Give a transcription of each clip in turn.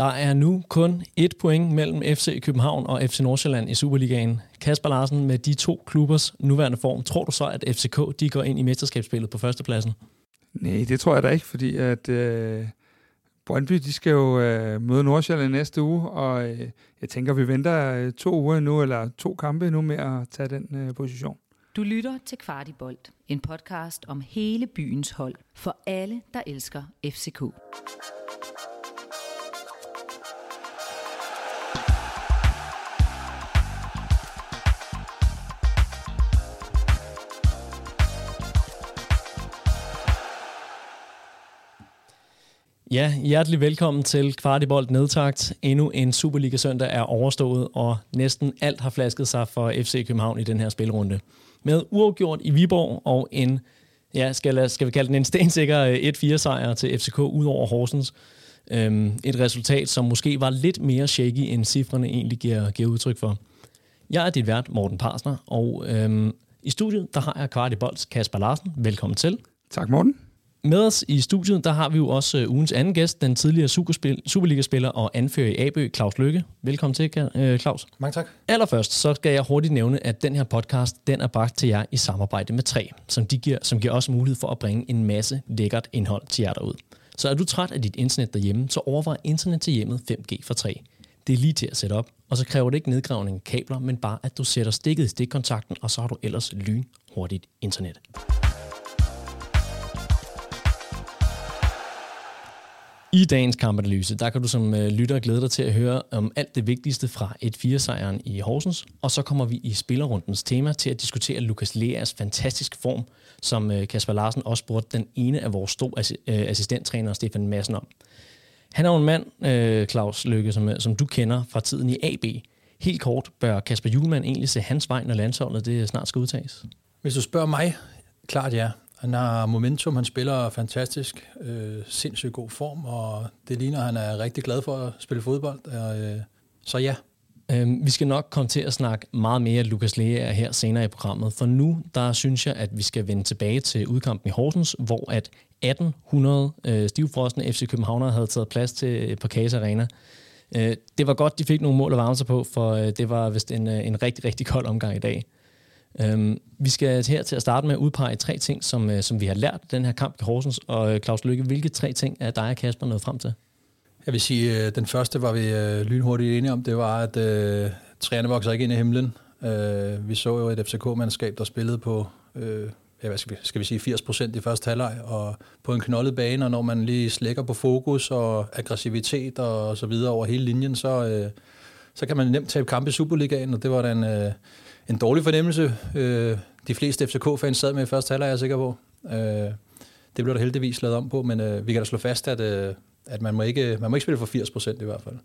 Der er nu kun et point mellem FC København og FC Nordsjælland i Superligaen. Kasper Larsen, med de to klubbers nuværende form, tror du så, at FCK de går ind i mesterskabsspillet på førstepladsen? Nej, det tror jeg da ikke, fordi at øh, Brøndby de skal jo øh, møde Nordsjælland næste uge, og øh, jeg tænker, vi venter øh, to uger nu, eller to kampe nu med at tage den øh, position. Du lytter til Kvartibolt, en podcast om hele byens hold, for alle, der elsker FCK. Ja, hjertelig velkommen til Kvartibolt Nedtagt. Endnu en Superliga-søndag er overstået, og næsten alt har flasket sig for FC København i den her spilrunde. Med uafgjort i Viborg og en, ja, skal, skal vi kalde den en stensikker øh, 1-4-sejr til FCK ud over Horsens. Øhm, et resultat, som måske var lidt mere shaky, end cifrene egentlig giver, giver udtryk for. Jeg er dit vært, Morten Parsner, og øhm, i studiet der har jeg Kvartibolds Kasper Larsen. Velkommen til. Tak, Morten. Med os i studiet, der har vi jo også øh, ugens anden gæst, den tidligere Superliga-spiller og anfører i AB, Claus Lykke. Velkommen til, øh, Claus. Mange tak. Allerførst, så skal jeg hurtigt nævne, at den her podcast, den er bragt til jer i samarbejde med 3, som, de giver, som giver os mulighed for at bringe en masse lækkert indhold til jer derud. Så er du træt af dit internet derhjemme, så overvej internet til hjemmet 5G for 3. Det er lige til at sætte op, og så kræver det ikke nedgravning af kabler, men bare at du sætter stikket i stikkontakten, og så har du ellers lyn hurtigt internet. I dagens kampanalyse, der kan du som øh, lytter glæde dig til at høre om alt det vigtigste fra et 4-sejren i Horsens, og så kommer vi i spillerrundens tema til at diskutere Lukas Leas fantastiske form, som øh, Kasper Larsen også spurgte den ene af vores to øh, assistenttrænere, Stefan Madsen, om. Han er jo en mand, Claus Lykke, som, som du kender fra tiden i AB. Helt kort, bør Kasper Julemand egentlig se hans vej, når landsholdet det snart skal udtages? Hvis du spørger mig, klart ja. Han har momentum, han spiller fantastisk, øh, sindssygt god form, og det ligner, at han er rigtig glad for at spille fodbold. Og, øh, så ja. Øhm, vi skal nok komme til at snakke meget mere Lukas Lea her senere i programmet, for nu der synes jeg, at vi skal vende tilbage til udkampen i Horsens, hvor at 1800 øh, stivfrostende FC Københavner havde taget plads til øh, på Kase Arena. Øh, det var godt, de fik nogle mål at varme sig på, for øh, det var vist en, øh, en rigtig, rigtig kold omgang i dag. Øhm, vi skal her til at starte med at udpege tre ting, som, øh, som vi har lært den her kamp i Horsens. Og øh, Claus Lykke, hvilke tre ting er dig og Kasper nået frem til? Jeg vil sige, at øh, den første var vi øh, lynhurtigt enige om. Det var, at øh, træerne vokser ikke ind i himlen. Øh, vi så jo et FCK-mandskab, der spillede på øh, ja, hvad skal, vi, skal vi sige, 80 procent i første halvleg, og på en knoldet bane, og når man lige slækker på fokus og aggressivitet og så videre over hele linjen, så, øh, så kan man nemt tabe kamp i Superligaen, og det var den... Øh, en dårlig fornemmelse. Øh, de fleste FCK-fans sad med i første halvleg, er jeg sikker på. Øh, det blev der heldigvis lavet om på, men øh, vi kan da slå fast, at, øh, at man, må ikke, man må ikke spille for 80 procent i hvert fald.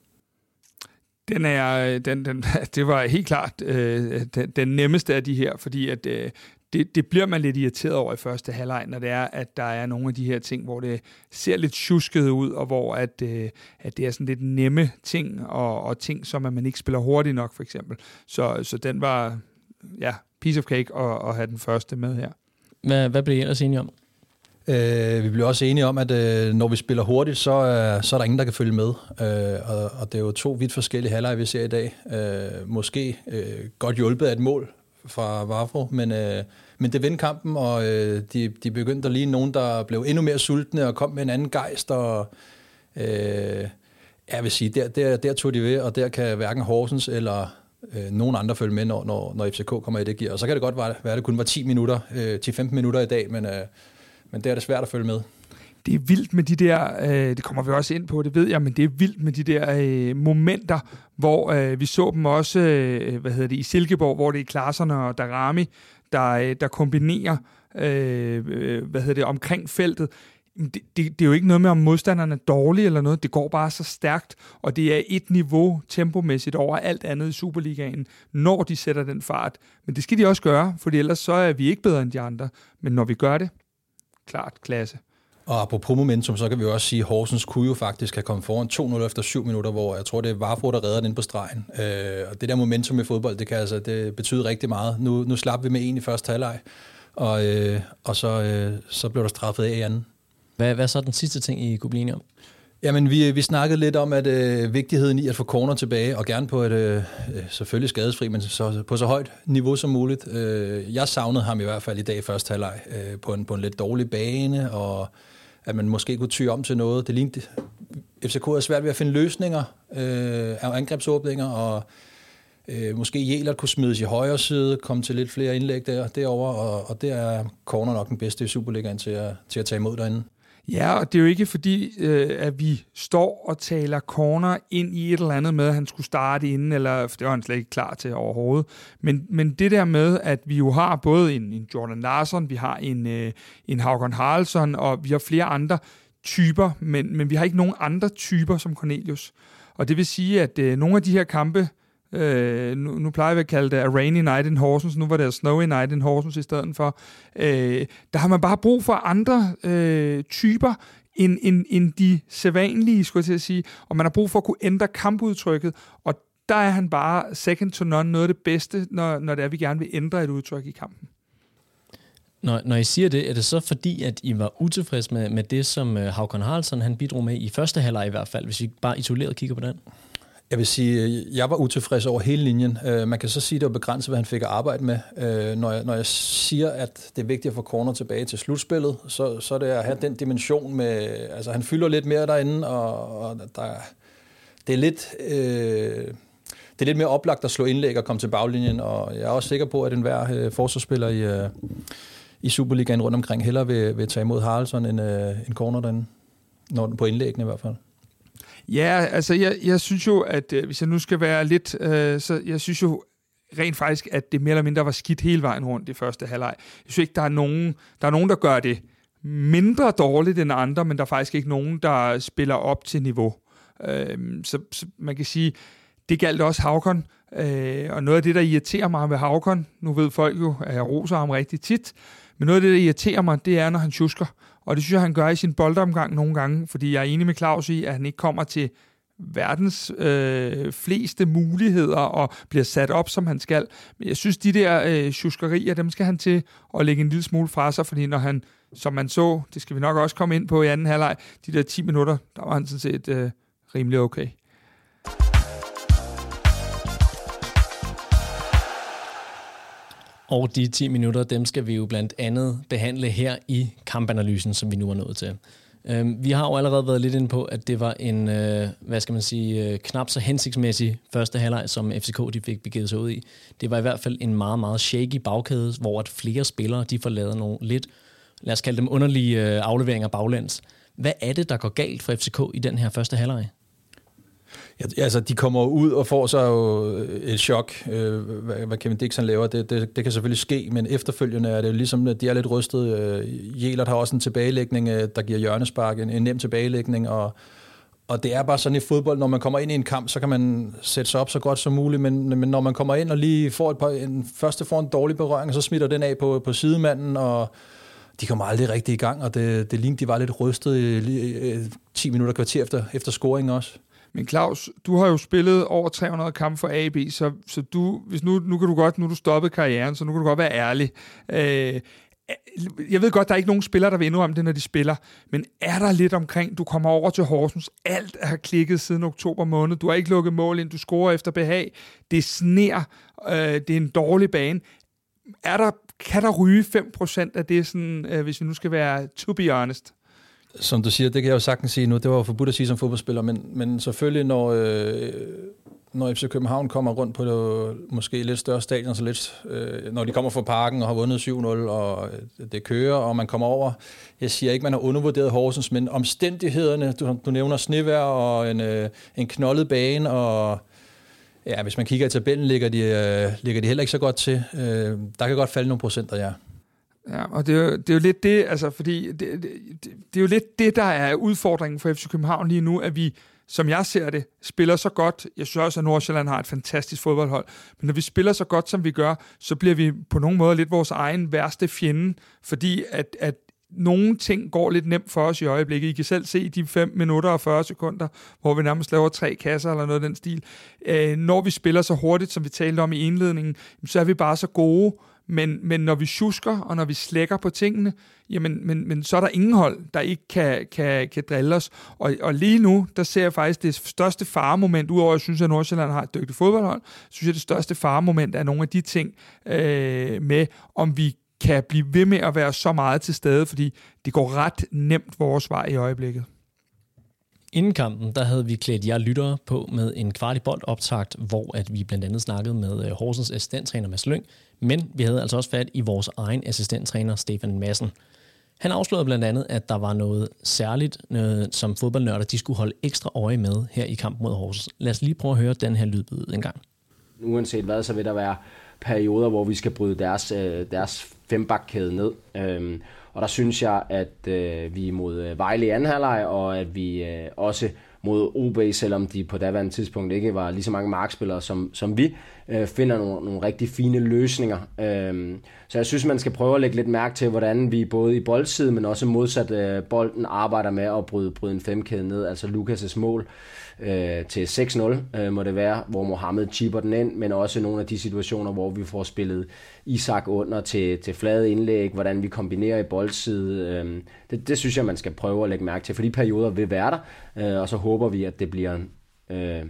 Den er, den, den, det var helt klart øh, den, den nemmeste af de her, fordi at, øh, det, det bliver man lidt irriteret over i første halvleg, når det er, at der er nogle af de her ting, hvor det ser lidt tjusket ud, og hvor at, øh, at det er sådan lidt nemme ting, og, og ting, som at man ikke spiller hurtigt nok, for eksempel. Så, så den var, ja, piece of cake at, at have den første med her. Hvad, hvad blev I ellers enige om? Øh, vi blev også enige om, at øh, når vi spiller hurtigt, så, øh, så er der ingen, der kan følge med. Øh, og, og det er jo to vidt forskellige halvleje, vi ser i dag. Øh, måske øh, godt hjulpet af et mål fra Vavro, men, øh, men det vendte kampen, og øh, de, de begyndte lige nogen, der blev endnu mere sultne og kom med en anden gejst, og øh, jeg vil sige, der, der, der tog de ved, og der kan hverken Horsens eller øh, nogen andre følge med, når, når, når FCK kommer i det gear. Og så kan det godt være, at det kun var 10 minutter, øh, 10-15 minutter i dag, men, øh, men det er det svært at følge med. Det er vildt med de der, øh, det kommer vi også ind på, det ved jeg, men det er vildt med de der øh, momenter, hvor øh, vi så dem også, øh, hvad hedder det, i Silkeborg, hvor det er Klarserne og Darami, der, øh, der kombinerer, øh, øh hvad hedder det, omkring feltet det, det, det er jo ikke noget med, om modstanderne er dårlige eller noget. Det går bare så stærkt, og det er et niveau tempomæssigt over alt andet i Superligaen, når de sætter den fart. Men det skal de også gøre, for ellers så er vi ikke bedre end de andre. Men når vi gør det, klart klasse. Og apropos momentum, så kan vi jo også sige, at Horsens kunne jo faktisk have kommet foran 2-0 efter 7 minutter, hvor jeg tror, det er Varfro, der redder den på stregen. Øh, og det der momentum i fodbold, det kan altså det betyder rigtig meget. Nu, nu slap vi med en i første halvleg, og, øh, og så, øh, så blev der straffet af i anden. Hvad, hvad er så den sidste ting, I kunne blive enige om? Jamen, vi, vi snakkede lidt om, at øh, vigtigheden i at få corner tilbage, og gerne på et øh, øh, selvfølgelig skadesfri, men så, på så højt niveau som muligt. Øh, jeg savnede ham i hvert fald i dag i første halvleg øh, på, en, på en lidt dårlig bane, og at man måske kunne ty om til noget. Det lignede, FCK er svært ved at finde løsninger øh, af angrebsåbninger, og øh, måske Jelert kunne smides i højre side, komme til lidt flere indlæg der, derover, og, og det er corner nok den bedste i Superligaen til at, til at tage imod derinde. Ja, og det er jo ikke fordi, øh, at vi står og taler corner ind i et eller andet med, at han skulle starte inden, eller for det var han slet ikke klar til overhovedet. Men, men det der med, at vi jo har både en, en Jordan Larson, vi har en, øh, en Haugen Haraldsson, og vi har flere andre typer, men, men vi har ikke nogen andre typer som Cornelius. Og det vil sige, at øh, nogle af de her kampe, Øh, nu, nu plejer vi at kalde det A Rainy Night in Horsens, nu var det A Snowy Night in Horsens i stedet for. Øh, der har man bare brug for andre øh, typer end, end, end de sædvanlige, skulle jeg til at sige. Og man har brug for at kunne ændre kampudtrykket, og der er han bare second to none noget af det bedste, når, når det er, vi gerne vil ændre et udtryk i kampen. Når, når I siger det, er det så fordi, at I var utilfredse med, med det, som øh, Havkon Haraldsson han bidrog med i første halvleg i hvert fald, hvis I bare isoleret kigger på den? Jeg vil sige, øh, jeg var utilfreds over hele linjen. Øh, man kan så sige, at det var begrænset, hvad han fik at arbejde med. Øh, når, jeg, når jeg siger, at det er vigtigt at få corner tilbage til slutspillet, så, så er det at have den dimension med... Altså, han fylder lidt mere derinde, og, og der, det er lidt... Øh, det er lidt mere oplagt at slå indlæg og komme til baglinjen, og jeg er også sikker på, at enhver øh, forsvarsspiller i, øh, i Superligaen rundt omkring hellere vil, vil tage imod Haraldsson end øh, en corner derinde. Når, på indlæggene i hvert fald. Ja, altså jeg, jeg synes jo, at øh, hvis jeg nu skal være lidt, øh, så jeg synes jo rent faktisk, at det mere eller mindre var skidt hele vejen rundt i første halvleg. Jeg synes ikke, der er nogen, der er nogen, der gør det mindre dårligt end andre, men der er faktisk ikke nogen, der spiller op til niveau. Øh, så, så man kan sige, det galt også Havkon, øh, og noget af det, der irriterer mig ved Havkon, nu ved folk jo, at jeg roser ham rigtig tit, men noget af det, der irriterer mig, det er, når han tjusker. Og det synes jeg, han gør i sin boldomgang nogle gange, fordi jeg er enig med Claus i, at han ikke kommer til verdens øh, fleste muligheder og bliver sat op, som han skal. Men jeg synes, de der øh, tjuskerier, dem skal han til at lægge en lille smule fra sig, fordi når han, som man så, det skal vi nok også komme ind på i anden halvleg, de der 10 minutter, der var han sådan set øh, rimelig okay. Og de 10 minutter, dem skal vi jo blandt andet behandle her i kampanalysen, som vi nu er nået til. Øhm, vi har jo allerede været lidt inde på, at det var en, øh, hvad skal man sige, øh, knap så hensigtsmæssig første halvleg, som FCK de fik begivet sig ud i. Det var i hvert fald en meget, meget shaky bagkæde, hvor at flere spillere de får lavet nogle lidt, lad os kalde dem underlige øh, afleveringer baglæns. Hvad er det, der går galt for FCK i den her første halvleg? Ja, altså, de kommer ud og får så jo øh, et chok, øh, hvad, hvad Kevin Dixon laver. Det, det, det kan selvfølgelig ske, men efterfølgende er det jo ligesom, at de er lidt rystet. Øh, Jelert har også en tilbagelægning, øh, der giver hjørnespark, en, en nem tilbagelægning, og, og det er bare sådan i fodbold, når man kommer ind i en kamp, så kan man sætte sig op så godt som muligt, men, men når man kommer ind og lige får et par, en, første får en dårlig berøring, så smitter den af på, på sidemanden, og de kommer aldrig rigtig i gang, og det, det lignede, de var lidt rystet øh, 10 minutter kvarter efter, efter scoring også. Men Claus, du har jo spillet over 300 kampe for AB, så, så du, hvis nu, nu kan du godt, nu du stoppet karrieren, så nu kan du godt være ærlig. Øh, jeg ved godt, der er ikke nogen spillere, der vil indrømme det, når de spiller, men er der lidt omkring, du kommer over til Horsens, alt har klikket siden oktober måned, du har ikke lukket mål ind, du scorer efter behag, det sner, øh, det er en dårlig bane. Er der, kan der ryge 5% af det, sådan, øh, hvis vi nu skal være to be honest? Som du siger, det kan jeg jo sagtens sige nu, det var jo forbudt at sige som fodboldspiller, men, men selvfølgelig, når, øh, når FC København kommer rundt på det, måske lidt større stadion, så lidt, øh, når de kommer fra parken og har vundet 7-0, og øh, det kører, og man kommer over. Jeg siger ikke, man har undervurderet Horsens, men omstændighederne, du, du nævner snevær og en, øh, en knoldet bane, og ja, hvis man kigger i tabellen, ligger de, øh, ligger de heller ikke så godt til. Øh, der kan godt falde nogle procenter, ja. Ja, og det er, jo, det er jo lidt det, altså, fordi det, det, det, det er jo lidt det, der er udfordringen for FC København lige nu, at vi, som jeg ser det, spiller så godt. Jeg synes også, at Nordsjælland har et fantastisk fodboldhold. Men når vi spiller så godt, som vi gør, så bliver vi på nogen måde lidt vores egen værste fjende, fordi at, at nogle ting går lidt nemt for os i øjeblikket. I kan selv se de 5 minutter og 40 sekunder, hvor vi nærmest laver tre kasser eller noget af den stil. Øh, når vi spiller så hurtigt, som vi talte om i indledningen, så er vi bare så gode, men, men når vi tjusker, og når vi slækker på tingene, jamen, men, men så er der ingen hold, der ikke kan, kan, kan drille os. Og, og lige nu, der ser jeg faktisk det største faremoment, udover at jeg synes, at Nordsjælland har et dygtigt fodboldhold, synes jeg, det største faremoment er nogle af de ting øh, med, om vi kan blive ved med at være så meget til stede, fordi det går ret nemt vores vej i øjeblikket. Inden kampen, der havde vi klædt jer lyttere på med en kvart i bold optagt, hvor at vi blandt andet snakkede med øh, Horsens assistenttræner Mads Lyng, men vi havde altså også fat i vores egen assistenttræner Stefan Madsen. Han afslørede blandt andet, at der var noget særligt, noget, som fodboldnørder de skulle holde ekstra øje med her i kampen mod Horsens. Lad os lige prøve at høre den her lydbid en gang. Uanset hvad, så vil der være perioder, hvor vi skal bryde deres, øh, deres fembakkæde ned. Øhm, og der synes jeg, at øh, vi mod øh, Vejle i anden halvleg, og at vi øh, også mod OB, selvom de på daværende tidspunkt ikke var lige så mange markspillere som, som vi, øh, finder nogle, nogle rigtig fine løsninger. Øh, så jeg synes, man skal prøve at lægge lidt mærke til, hvordan vi både i boldside, men også modsat øh, bolden arbejder med at bryde, bryde en femkæde ned. Altså Lukas' mål øh, Øh, til 6-0 øh, må det være, hvor Mohammed chipper den ind, men også nogle af de situationer, hvor vi får spillet Isak under til, til flade indlæg, hvordan vi kombinerer i boldside. Øh, det, det synes jeg, man skal prøve at lægge mærke til, for de perioder vil være der, øh, og så håber vi, at det bliver øh,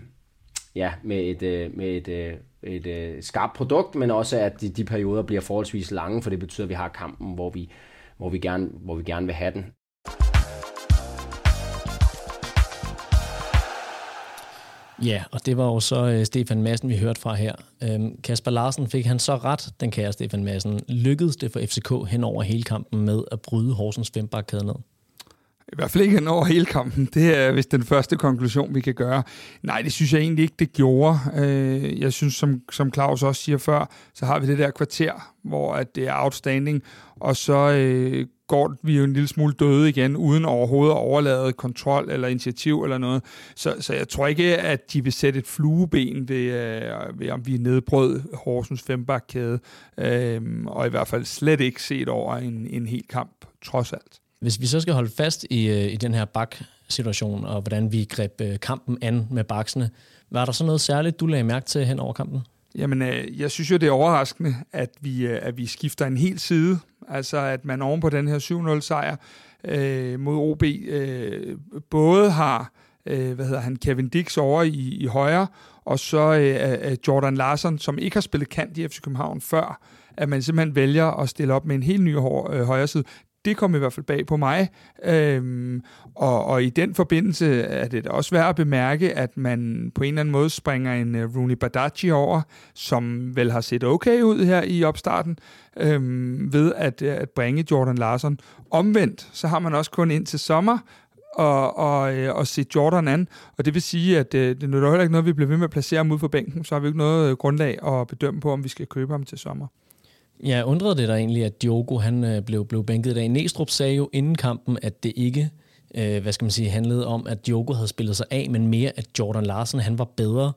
ja, med et, øh, med et, øh, et, øh, skarpt produkt, men også at de, de perioder bliver forholdsvis lange, for det betyder, at vi har kampen, hvor vi, hvor vi, gerne, hvor vi gerne vil have den. Ja, og det var jo så øh, Stefan Madsen, vi hørte fra her. Um, Kasper Larsen fik han så ret, den kære Stefan Madsen. Lykkedes det for FCK hen over hele kampen med at bryde Horsens fembakkæde ned? I hvert fald ikke hen over hele kampen. Det er vist den første konklusion, vi kan gøre. Nej, det synes jeg egentlig ikke, det gjorde. Øh, jeg synes, som, som Claus også siger før, så har vi det der kvarter, hvor at det er outstanding, og så øh, går vi jo en lille smule døde igen, uden overhovedet at overlade kontrol eller initiativ eller noget. Så, så jeg tror ikke, at de vil sætte et flueben ved, øh, ved om vi nedbrød Horsens fembakkæde, øh, og i hvert fald slet ikke set over en, en hel kamp, trods alt. Hvis vi så skal holde fast i, øh, i den her bak-situation, og hvordan vi greb øh, kampen an med baksene, var der så noget særligt, du lagde mærke til hen over kampen? Jamen, øh, jeg synes jo, det er overraskende, at vi, at vi skifter en hel side. Altså, at man oven på den her 7-0-sejr øh, mod OB øh, både har øh, hvad hedder han, Kevin Dix over i, i højre, og så øh, øh, øh Jordan Larsen, som ikke har spillet kant i FC København før, at man simpelthen vælger at stille op med en helt ny øh, højre side det kom i hvert fald bag på mig. Øhm, og, og i den forbindelse er det da også værd at bemærke, at man på en eller anden måde springer en uh, Rooney Badaji over, som vel har set okay ud her i opstarten, øhm, ved at, øh, at bringe Jordan Larsen. Omvendt, så har man også kun ind til sommer, og, og, øh, og se Jordan an. Og det vil sige, at øh, det er heller ikke noget, vi bliver ved med at placere ham ud for bænken, så har vi ikke noget øh, grundlag at bedømme på, om vi skal købe ham til sommer. Ja, undrede det der egentlig, at Diogo han øh, blev, blev bænket i dag. Næstrup sagde jo inden kampen, at det ikke øh, hvad skal man sige, handlede om, at Diogo havde spillet sig af, men mere, at Jordan Larsen han var bedre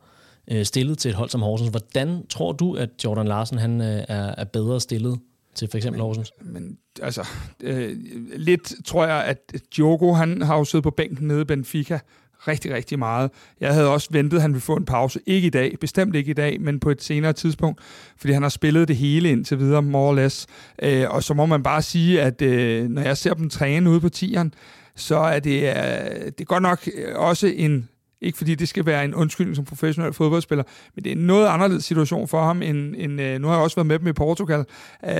øh, stillet til et hold som Horsens. Hvordan tror du, at Jordan Larsen han øh, er, er bedre stillet til for eksempel Horsens? Men altså, øh, lidt tror jeg, at Diogo han har jo siddet på bænken nede i Benfica rigtig, rigtig meget. Jeg havde også ventet, at han ville få en pause. Ikke i dag, bestemt ikke i dag, men på et senere tidspunkt, fordi han har spillet det hele indtil videre, more or less. Øh, og så må man bare sige, at øh, når jeg ser dem træne ude på tieren, så er det, øh, det er godt nok øh, også en ikke fordi det skal være en undskyldning som professionel fodboldspiller, men det er en noget anderledes situation for ham, end, end øh, nu har jeg også været med dem i Portugal. Øh,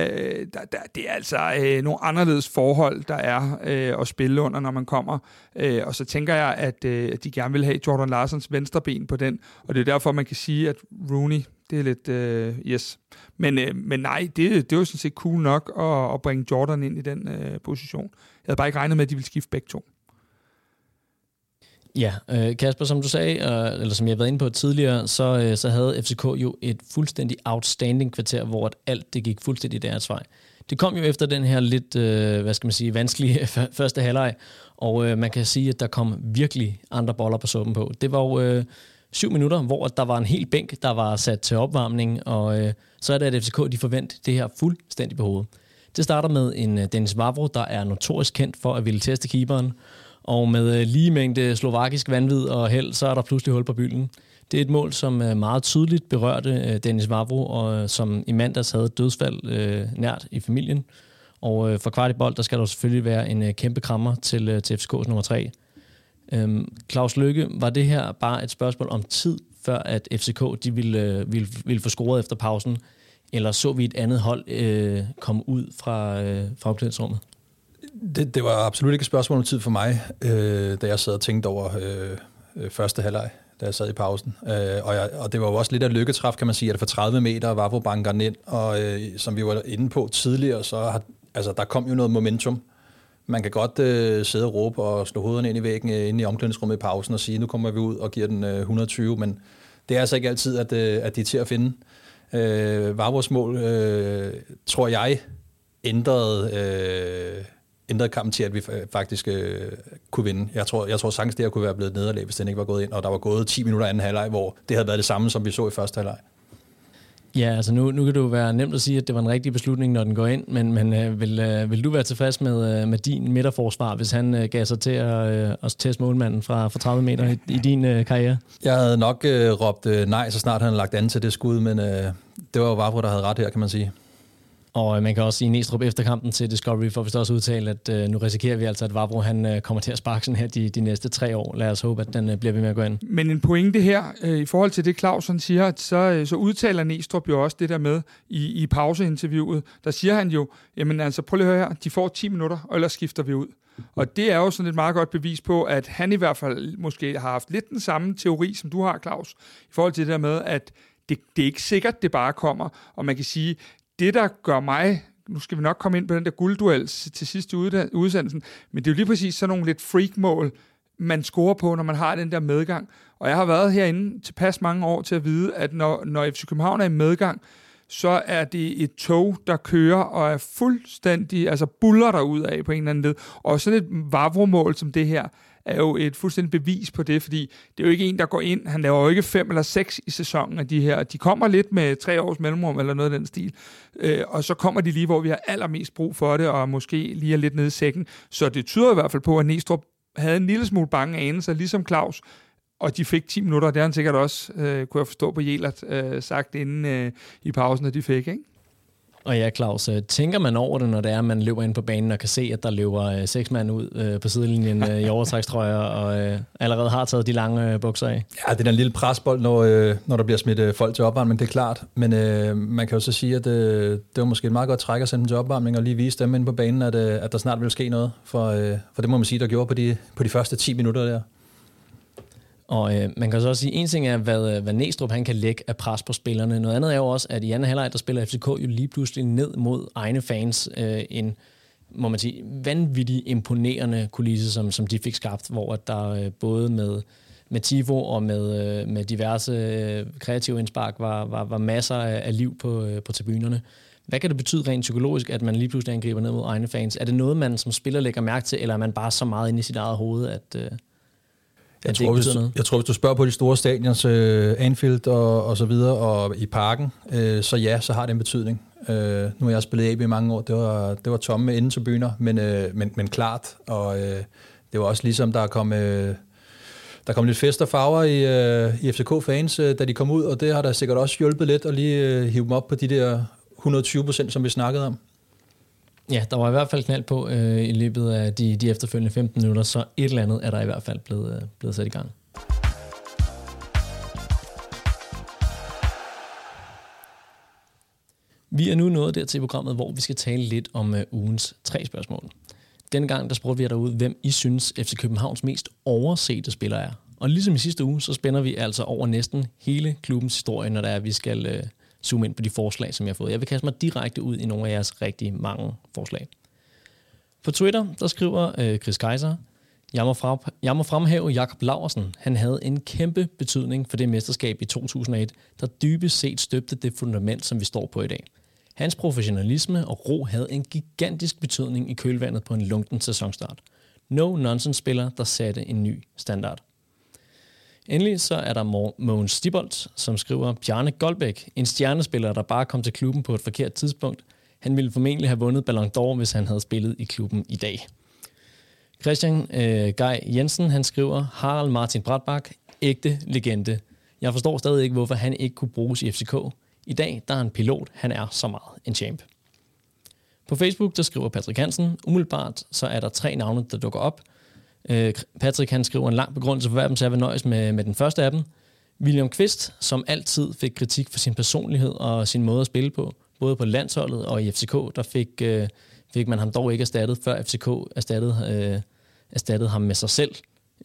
der, der, det er altså øh, nogle anderledes forhold, der er øh, at spille under, når man kommer. Øh, og så tænker jeg, at, øh, de gerne vil have Jordan Larsens venstre ben på den, og det er derfor, man kan sige, at Rooney, det er lidt øh, yes. Men, øh, men nej, det, det er jo sådan set cool nok at, at bringe Jordan ind i den øh, position. Jeg havde bare ikke regnet med, at de ville skifte begge to. Ja, øh, Kasper, som du sagde, øh, eller som jeg har været inde på tidligere, så, øh, så havde FCK jo et fuldstændig outstanding kvarter, hvor alt det gik fuldstændig deres vej. Det kom jo efter den her lidt, øh, hvad skal man sige, vanskelige første halvleg, og øh, man kan sige, at der kom virkelig andre boller på suppen på. Det var jo øh, syv minutter, hvor der var en hel bænk, der var sat til opvarmning, og øh, så er det, at FCK de forventer det her fuldstændig på hovedet. Det starter med en øh, Dennis Vavro, der er notorisk kendt for at ville teste keeperen, og med øh, lige mængde slovakisk vanvid og held, så er der pludselig hul på bylden. Det er et mål, som øh, meget tydeligt berørte øh, Dennis Vavro, og som i mandags havde dødsfald nært i familien. Og for kvart i bold, der skal der selvfølgelig være en kæmpe krammer til, til FCK's nummer 3. Øhm, Claus Lykke, var det her bare et spørgsmål om tid, før at FCK de ville, ville, ville få scoret efter pausen? Eller så vi et andet hold øh, komme ud fra, øh, fra opklædningsrummet? Det, det var absolut ikke et spørgsmål om tid for mig, øh, da jeg sad og tænkte over øh, øh første halvleg, da jeg sad i pausen. Øh, og, jeg, og det var jo også lidt af lykketræf, kan man sige, at for 30 meter var hvor banker ind, og øh, som vi var inde på tidligere, så har, altså, der kom jo noget momentum. Man kan godt øh, sidde og råbe og slå hovederne ind i væggen øh, inde i omklædningsrummet i pausen og sige, nu kommer vi ud og giver den øh, 120, men det er altså ikke altid, at, øh, at de er til at finde. Øh, vores mål, øh, tror jeg, ændrede, øh, ændrede kampen til, at vi faktisk øh, kunne vinde. Jeg tror, jeg tror sagtens, det her kunne være blevet nederlag, hvis den ikke var gået ind, og der var gået 10 minutter anden halvleg, hvor det havde været det samme, som vi så i første halvleg. Ja, altså nu, nu kan det jo være nemt at sige, at det var en rigtig beslutning, når den går ind, men, men øh, vil, øh, vil du være tilfreds med, øh, med din midterforsvar, hvis han øh, gav sig til at, øh, at teste målmanden fra, fra 30 meter i, i din øh, karriere? Jeg havde nok øh, råbt øh, nej, så snart han lagt an til det skud, men øh, det var jo Vavro, der havde ret her, kan man sige. Og øh, man kan også i Næstrup efter kampen til Discovery får vi også udtale, at øh, nu risikerer vi altså, at Vavro han øh, kommer til at sparke sådan her de, de næste tre år. Lad os håbe, at den øh, bliver ved med at gå ind. Men en pointe her, øh, i forhold til det Clausen siger, at så, øh, så udtaler Næstrup jo også det der med i, i pauseinterviewet. Der siger han jo, jamen altså prøv lige at høre her, de får 10 minutter, og ellers skifter vi ud. Og det er jo sådan et meget godt bevis på, at han i hvert fald måske har haft lidt den samme teori, som du har, Claus, i forhold til det der med, at det, det er ikke sikkert, det bare kommer. Og man kan sige, det, der gør mig nu skal vi nok komme ind på den der guldduel til sidste udsendelsen, men det er jo lige præcis sådan nogle lidt freak-mål, man scorer på, når man har den der medgang. Og jeg har været herinde tilpas mange år til at vide, at når, når FC København er i medgang, så er det et tog, der kører og er fuldstændig, altså buller der ud af på en eller anden led. Og sådan et vavromål som det her, er jo et fuldstændig bevis på det, fordi det er jo ikke en, der går ind, han laver jo ikke fem eller seks i sæsonen af de her. De kommer lidt med tre års mellemrum eller noget af den stil, øh, og så kommer de lige, hvor vi har allermest brug for det, og måske lige er lidt nede i sækken. Så det tyder i hvert fald på, at Næstrup havde en lille smule bange anelser, ligesom Claus, og de fik 10 minutter, det har han sikkert også, øh, kunne jeg forstå på Jelert, øh, sagt inden øh, i pausen, at de fik, ikke? Og ja, Claus, øh, tænker man over det, når det er, at man løber ind på banen og kan se, at der løber øh, seks mand ud øh, på sidelinjen i overtrækstrøjer og allerede har taget de lange bukser af? Ja, det er en lille presbold, når, når der bliver smidt folk til opvarmning, det er klart. Men øh, man kan jo så sige, at øh, det var måske et meget godt træk at sende dem til opvarmning og lige vise dem ind på banen, at, øh, at der snart vil ske noget. For, øh, for det må man sige, der gjorde på de, på de første 10 minutter der. Og øh, man kan så også sige, en ting er, hvad, øh, hvad Næstrup han kan lægge af pres på spillerne. Noget andet er jo også, at i anden halvleg, der spiller FCK jo lige pludselig ned mod egne fans. Øh, en, må man sige, vanvittig imponerende kulisse, som, som de fik skabt, hvor at der øh, både med, med Tivo og med, øh, med diverse øh, kreative indspark var, var, var masser af, af liv på, øh, på tribunerne. Hvad kan det betyde rent psykologisk, at man lige pludselig angriber ned mod egne fans? Er det noget, man som spiller lægger mærke til, eller er man bare så meget inde i sit eget hoved, at... Øh jeg tror, hvis, jeg tror, hvis du spørger på de store stadions, uh, Anfield og, og så videre, og i parken, uh, så ja, så har det en betydning. Uh, nu har jeg spillet AB i mange år, det var, det var tomme inden til byer, men, uh, men, men klart, og uh, det var også ligesom, der kom, uh, der kom lidt fest og farver i, uh, i FCK-fans, uh, da de kom ud, og det har da sikkert også hjulpet lidt at lige uh, hive dem op på de der 120 procent, som vi snakkede om. Ja, der var i hvert fald knald på øh, i løbet af de, de efterfølgende 15 minutter, så et eller andet er der i hvert fald blevet, øh, blevet sat i gang. Vi er nu nået der til programmet, hvor vi skal tale lidt om øh, ugens tre spørgsmål. Denne gang der spurgte vi jer derude, hvem I synes FC Københavns mest oversete spiller er. Og ligesom i sidste uge, så spænder vi altså over næsten hele klubbens historie, når der er, vi skal øh, zoome ind på de forslag, som jeg har fået. Jeg vil kaste mig direkte ud i nogle af jeres rigtig mange forslag. På Twitter, der skriver øh, Chris Kaiser, jeg må, fra, jeg må fremhæve Jakob Laversen. Han havde en kæmpe betydning for det mesterskab i 2001, der dybest set støbte det fundament, som vi står på i dag. Hans professionalisme og ro havde en gigantisk betydning i kølvandet på en lunken sæsonstart. No-nonsense-spiller, der satte en ny standard. Endelig så er der Mogens Stibolt, som skriver, Bjarne Goldbæk, en stjernespiller, der bare kom til klubben på et forkert tidspunkt. Han ville formentlig have vundet Ballon d'Or, hvis han havde spillet i klubben i dag. Christian øh, Gej Jensen, han skriver, Harald Martin Bratbak, ægte legende. Jeg forstår stadig ikke, hvorfor han ikke kunne bruges i FCK. I dag, der er han pilot. Han er så meget en champ. På Facebook, der skriver Patrick Hansen, umiddelbart så er der tre navne, der dukker op. Øh, Patrick han skriver en lang begrundelse for hver dem så jeg vil nøjes med, med den første af dem. William Kvist, som altid fik kritik for sin personlighed og sin måde at spille på, både på landsholdet og i FCK, der fik, øh, fik man ham dog ikke erstattet, før FCK erstattede, øh, erstattede ham med sig selv,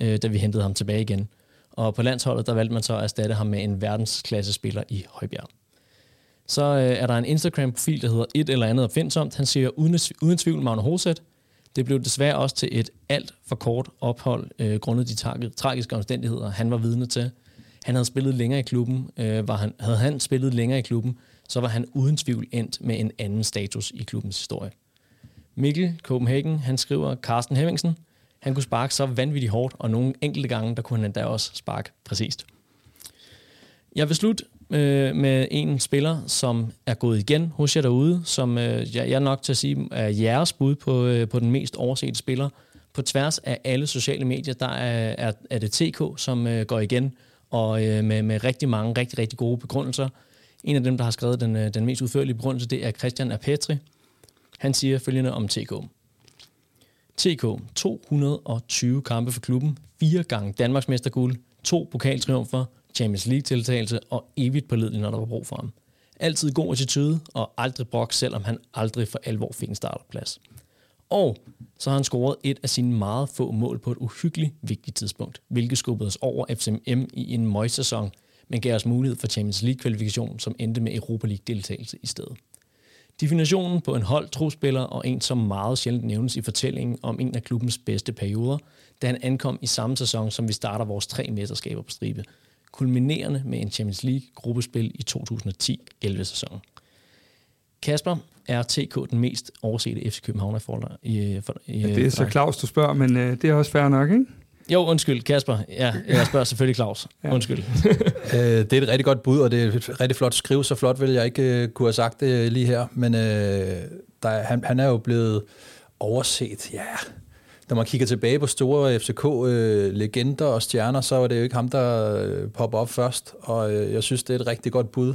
øh, da vi hentede ham tilbage igen. Og på landsholdet, der valgte man så at erstatte ham med en verdensklasse spiller i Højbjerg. Så øh, er der en Instagram-profil, der hedder et eller andet opfindsomt. Han siger uden, uden tvivl Magne Hoset. Det blev desværre også til et alt for kort ophold, øh, grundet de tra- tragiske omstændigheder, han var vidne til. Han havde spillet længere i klubben. Øh, var han, havde han spillet længere i klubben, så var han uden tvivl endt med en anden status i klubbens historie. Mikkel Copenhagen, han skriver Carsten Hemmingsen. Han kunne sparke så vanvittigt hårdt, og nogle enkelte gange, der kunne han endda også sparke præcist. Jeg vil slutte øh, med en spiller, som er gået igen hos jer derude, som øh, jeg, jeg er nok til at sige er jeres bud på, øh, på den mest oversete spiller. På tværs af alle sociale medier, der er, er, er det TK, som øh, går igen, og øh, med, med rigtig mange, rigtig, rigtig gode begrundelser. En af dem, der har skrevet den, øh, den mest udførlige begrundelse, det er Christian Apetri. Han siger følgende om TK. TK, 220 kampe for klubben, fire gange Danmarksmesterguld, to pokaltriumfer, Champions League-tiltagelse og evigt pålidelig, når der var brug for ham. Altid god attitude og aldrig brok, selvom han aldrig for alvor fik en starterplads. Og så har han scoret et af sine meget få mål på et uhyggeligt vigtigt tidspunkt, hvilket skubbede os over FCM i en møgssæson, men gav os mulighed for Champions League-kvalifikation, som endte med Europa League-deltagelse i stedet. Definitionen på en hold trospiller og en, som meget sjældent nævnes i fortællingen om en af klubbens bedste perioder, da han ankom i samme sæson, som vi starter vores tre mesterskaber på stribe, kulminerende med en Champions League-gruppespil i 2010-11 sæsonen. Kasper, er TK den mest oversete FC København i, i, for, i ja, Det er så Claus, du spørger, men øh, det er også fair nok, ikke? Jo, undskyld, Kasper. Ja, jeg spørger selvfølgelig Claus. Ja. Undskyld. øh, det er et rigtig godt bud, og det er et rigtig flot skrive. Så flot vil jeg ikke øh, kunne have sagt det lige her. Men øh, der, han, han er jo blevet overset. Ja, når man kigger tilbage på store FCK-legender øh, og stjerner, så var det jo ikke ham, der øh, popper op først. Og øh, jeg synes, det er et rigtig godt bud.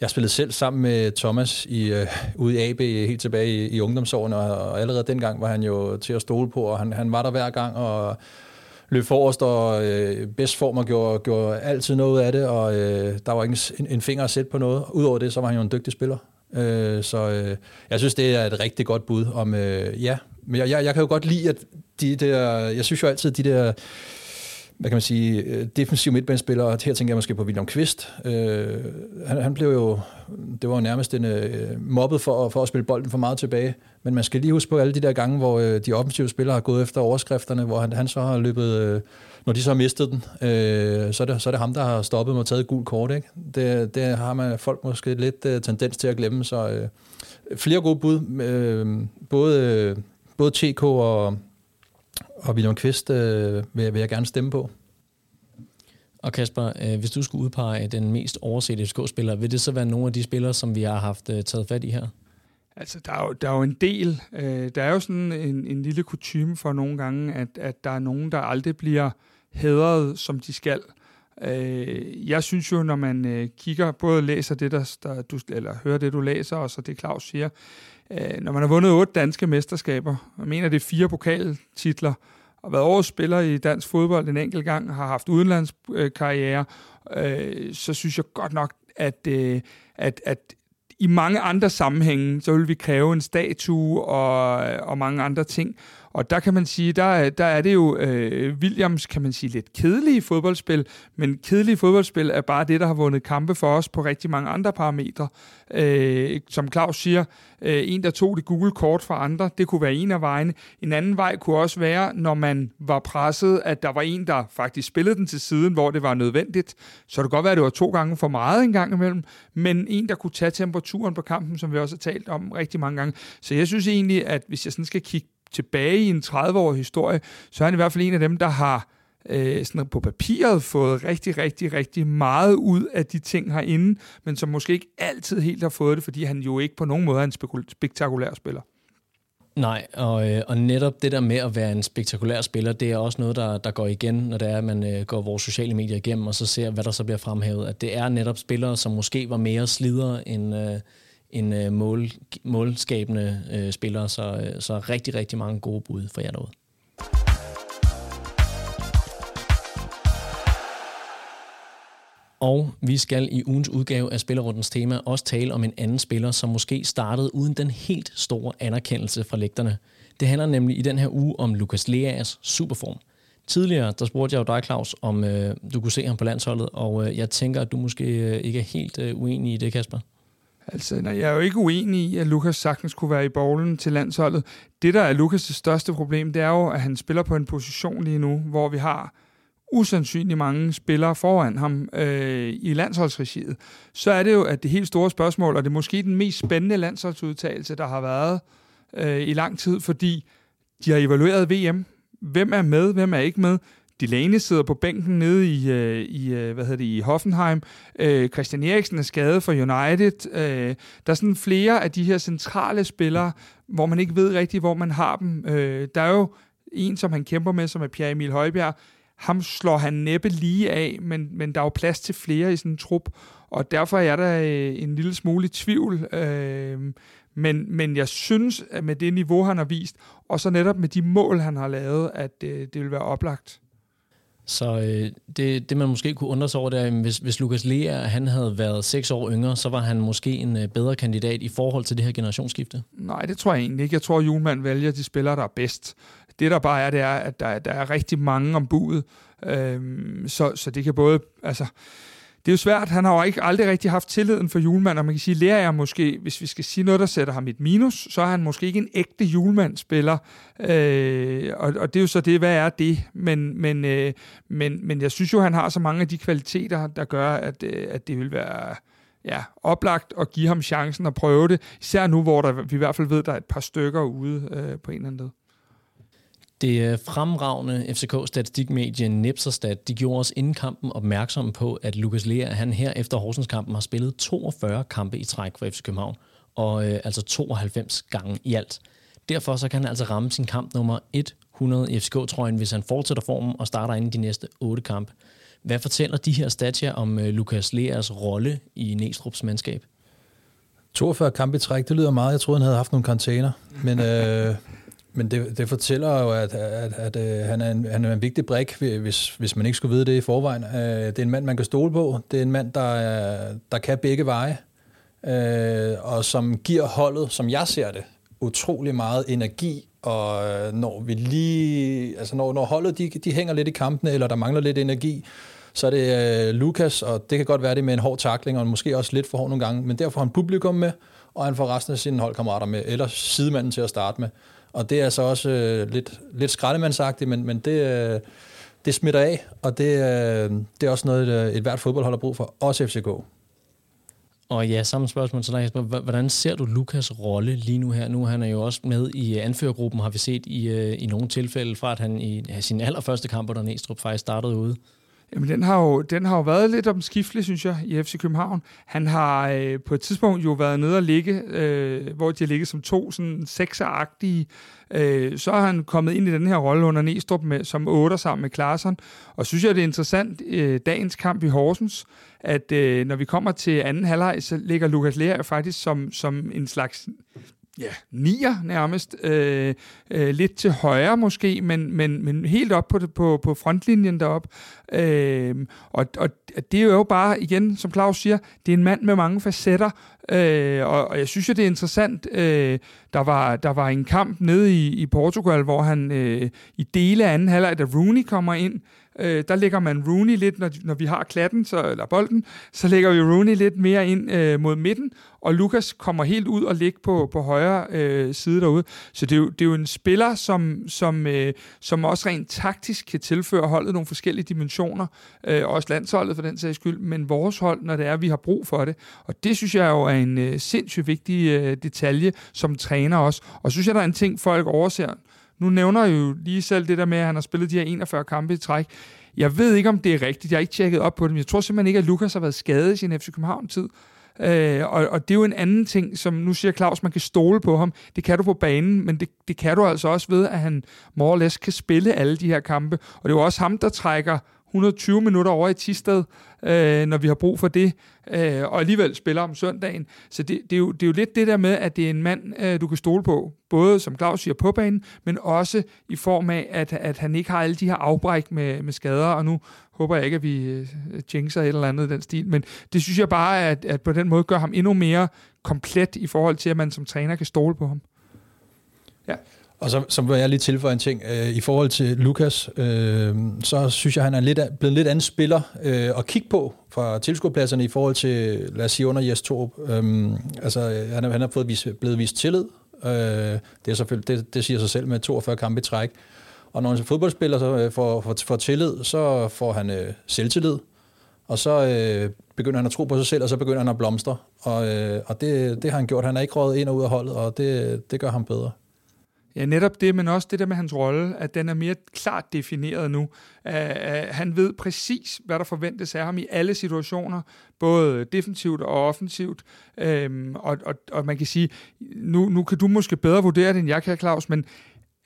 Jeg spillede selv sammen med Thomas i, øh, ude i AB helt tilbage i, i ungdomsårene, og, og allerede dengang var han jo til at stole på, og han, han var der hver gang, og løb forrest og øh, bedst form og gjorde, gjorde altid noget af det, og øh, der var ikke en, en finger at sætte på noget. Udover det, så var han jo en dygtig spiller. Øh, så øh, jeg synes, det er et rigtig godt bud om, øh, ja, men jeg, jeg, jeg kan jo godt lide, at de der, jeg synes jo altid, de der hvad kan man sige, øh, defensive defensiv midtbanespiller, og her tænker jeg måske på William Kvist. Øh, han, han blev jo, det var jo nærmest en øh, mobbet for, for at spille bolden for meget tilbage, men man skal lige huske på alle de der gange, hvor øh, de offensive spillere har gået efter overskrifterne, hvor han, han så har løbet, øh, når de så har mistet den, øh, så, er det, så er det ham, der har stoppet med at tage et gult kort. Ikke? Det, det har man folk måske lidt øh, tendens til at glemme, så øh, flere gode bud, øh, både, øh, både TK og og William Kvist øh, vil, vil jeg gerne stemme på. Og Kasper, øh, hvis du skulle udpege den mest oversete FCK-spiller, vil det så være nogle af de spillere, som vi har haft øh, taget fat i her? Altså, der er jo, der er jo en del. Øh, der er jo sådan en, en lille kutume for nogle gange, at, at der er nogen, der aldrig bliver hedret, som de skal. Øh, jeg synes jo, når man øh, kigger, både læser det, der, der du, eller hører det, du læser, og så det Claus siger, øh, når man har vundet otte danske mesterskaber, og mener, det er fire pokaltitler, og været årets spiller i dansk fodbold en enkelt gang, har haft udenlandskarriere, øh, så synes jeg godt nok, at, øh, at, at i mange andre sammenhænge, så vil vi kræve en statue og, og mange andre ting. Og der kan man sige, der, der er det jo øh, Williams, kan man sige, lidt kedelige fodboldspil, men kedelige fodboldspil er bare det, der har vundet kampe for os på rigtig mange andre parametre. Øh, som Claus siger, øh, en, der tog det gule kort fra andre, det kunne være en af vejene. En anden vej kunne også være, når man var presset, at der var en, der faktisk spillede den til siden, hvor det var nødvendigt. Så det kan godt være, at det var to gange for meget en gang imellem, men en, der kunne tage temperaturen på kampen, som vi også har talt om rigtig mange gange. Så jeg synes egentlig, at hvis jeg sådan skal kigge tilbage i en 30-årig historie, så er han i hvert fald en af dem, der har øh, sådan på papiret fået rigtig, rigtig, rigtig meget ud af de ting herinde, men som måske ikke altid helt har fået det, fordi han jo ikke på nogen måde er en spektakulær spiller. Nej, og, øh, og netop det der med at være en spektakulær spiller, det er også noget, der, der går igen, når det er, at man øh, går vores sociale medier igennem, og så ser, hvad der så bliver fremhævet. At det er netop spillere, som måske var mere slidere end, øh, en øh, mål, målskabende øh, spiller, så, øh, så rigtig, rigtig mange gode bud for jer derude. Og vi skal i ugens udgave af Spillerrundens tema også tale om en anden spiller, som måske startede uden den helt store anerkendelse fra lægterne. Det handler nemlig i den her uge om Lukas Leas superform. Tidligere, der spurgte jeg jo dig, Claus, om øh, du kunne se ham på landsholdet, og øh, jeg tænker, at du måske øh, ikke er helt øh, uenig i det, Kasper. Altså, nej, jeg er jo ikke uenig i, at Lukas sagtens kunne være i bowlen til landsholdet. Det, der er Lukas' største problem, det er jo, at han spiller på en position lige nu, hvor vi har usandsynligt mange spillere foran ham øh, i landsholdsregiet, så er det jo, at det helt store spørgsmål, og det er måske den mest spændende landsholdsudtalelse, der har været øh, i lang tid, fordi de har evalueret VM. Hvem er med, hvem er ikke med? Delaney sidder på bænken nede i, øh, i øh, hvad hedder det, i Hoffenheim. Øh, Christian Eriksen er skadet for United. Øh, der er sådan flere af de her centrale spillere, hvor man ikke ved rigtigt, hvor man har dem. Øh, der er jo en, som han kæmper med, som er Pierre Emil Højbjerg, ham slår han næppe lige af, men, men der er jo plads til flere i sådan en trup, og derfor er der øh, en lille smule tvivl. Øh, men, men jeg synes, at med det niveau, han har vist, og så netop med de mål, han har lavet, at øh, det vil være oplagt. Så øh, det, det, man måske kunne undre sig over, det er, hvis, hvis Lukas Lea han havde været seks år yngre, så var han måske en øh, bedre kandidat i forhold til det her generationsskifte? Nej, det tror jeg egentlig ikke. Jeg tror, at Julemand vælger de spillere, der er bedst. Det der bare er, det er, at der, der er rigtig mange om budet. Øhm, så, så det kan både... Altså, det er jo svært. Han har jo ikke aldrig rigtig haft tilliden for julemand, og man kan sige, lærer jeg måske, hvis vi skal sige noget, der sætter ham et minus, så er han måske ikke en ægte julemandspiller. Øh, og, og det er jo så det, hvad er det? Men, men, øh, men, men jeg synes jo, han har så mange af de kvaliteter, der gør, at, øh, at det vil være ja, oplagt at give ham chancen at prøve det. Især nu, hvor der, vi i hvert fald ved, der er et par stykker ude øh, på en eller anden måde. Det øh, fremragende FCK-statistikmedie Nipserstat, de gjorde os inden kampen opmærksom på, at Lukas Lea, han her efter Horsens-kampen har spillet 42 kampe i træk for FC København, og øh, altså 92 gange i alt. Derfor så kan han altså ramme sin kamp nummer 100 i FCK-trøjen, hvis han fortsætter formen og starter inden de næste 8 kampe. Hvad fortæller de her statier om øh, Lukas Leas rolle i Næstrup's mandskab? 42 kampe i træk, det lyder meget. Jeg troede, han havde haft nogle container. Men øh, men det, det fortæller jo, at, at, at, at han, er en, han er en vigtig brik, hvis, hvis man ikke skulle vide det i forvejen. Øh, det er en mand, man kan stole på. Det er en mand, der, der kan begge veje, øh, og som giver holdet, som jeg ser det, utrolig meget energi, og når vi lige, altså når, når holdet de, de hænger lidt i kampene, eller der mangler lidt energi, så er det Lukas, og det kan godt være det med en hård takling, og måske også lidt for hård nogle gange, men derfor har han publikum med, og han får resten af sine holdkammerater med, eller sidemanden til at starte med. Og det er så også øh, lidt, lidt skraldemandsagtigt, men, men det, øh, det smitter af, og det, øh, det er også noget, et, et hvert fodboldhold har brug for, også FCK. Og ja, samme spørgsmål til dig, Jesper. Hvordan ser du Lukas rolle lige nu her? Nu han er jo også med i øh, anførergruppen, har vi set i, øh, i nogle tilfælde, fra at han i sin allerførste kamp under Næstrup faktisk startede ude. Jamen, den har, jo, den har jo været lidt omskiftelig, synes jeg, i FC København. Han har øh, på et tidspunkt jo været nede og ligge, øh, hvor de har ligget som to sådan sekseragtige. Øh, så har han kommet ind i den her rolle under Næstrup med, som otter sammen med Klaarsson. Og synes jeg, det er interessant, øh, dagens kamp i Horsens, at øh, når vi kommer til anden halvleg, så ligger Lukas Lea faktisk som, som en slags ja, nier nærmest. Øh, øh, lidt til højre måske, men, men, men helt op på, det, på, på frontlinjen derop. Øh, og, og det er jo bare, igen, som Claus siger, det er en mand med mange facetter, øh, og, og jeg synes jo, det er interessant. Øh, der, var, der var en kamp nede i, i Portugal, hvor han øh, i dele af anden halvleg, da Rooney kommer ind, Øh, der lægger man Rooney lidt, når, når vi har klatten, så, eller bolden, så lægger vi Rooney lidt mere ind øh, mod midten, og Lukas kommer helt ud og ligger på, på højre øh, side derude. Så det er jo, det er jo en spiller, som, som, øh, som også rent taktisk kan tilføre holdet nogle forskellige dimensioner, øh, også landsholdet for den sags skyld, men vores hold, når det er, vi har brug for det. Og det synes jeg jo er en øh, sindssygt vigtig øh, detalje som træner også. Og synes jeg, der er en ting, folk overser, nu nævner jeg jo lige selv det der med, at han har spillet de her 41 kampe i træk. Jeg ved ikke, om det er rigtigt. Jeg har ikke tjekket op på det, men jeg tror simpelthen ikke, at Lukas har været skadet i sin FC København-tid. Øh, og, og det er jo en anden ting, som nu siger Claus, man kan stole på ham. Det kan du på banen, men det, det kan du altså også ved, at han more or less kan spille alle de her kampe. Og det er jo også ham, der trækker 120 minutter over i Tisted, øh, når vi har brug for det, øh, og alligevel spiller om søndagen. Så det, det, er jo, det er jo lidt det der med, at det er en mand, øh, du kan stole på, både som Claus siger på banen, men også i form af, at, at han ikke har alle de her afbræk med, med skader, og nu håber jeg ikke, at vi øh, jinxer et eller andet i den stil, men det synes jeg bare, at, at på den måde gør ham endnu mere komplet i forhold til, at man som træner kan stole på ham. Ja. Og så, så vil jeg lige tilføje en ting. Øh, I forhold til Lukas, øh, så synes jeg, han er lidt, blevet en lidt anden spiller øh, at kigge på fra tilskuerpladserne i forhold til, lad os sige, under Jes Torup. Øh, altså, øh, han, han er fået vis, blevet vist tillid. Øh, det, er selvfølgelig, det, det siger sig selv med 42 kampe i træk. Og når en fodboldspiller så, øh, får, får, får tillid, så får han øh, selvtillid. Og så øh, begynder han at tro på sig selv, og så begynder han at blomstre. Og, øh, og det, det har han gjort. Han er ikke røget ind og ud af holdet, og det, det gør ham bedre. Ja, netop det, men også det der med hans rolle, at den er mere klart defineret nu. Uh, uh, han ved præcis, hvad der forventes af ham i alle situationer, både defensivt og offensivt. Uh, og, og, og man kan sige, nu, nu kan du måske bedre vurdere det, end jeg kan, Claus, men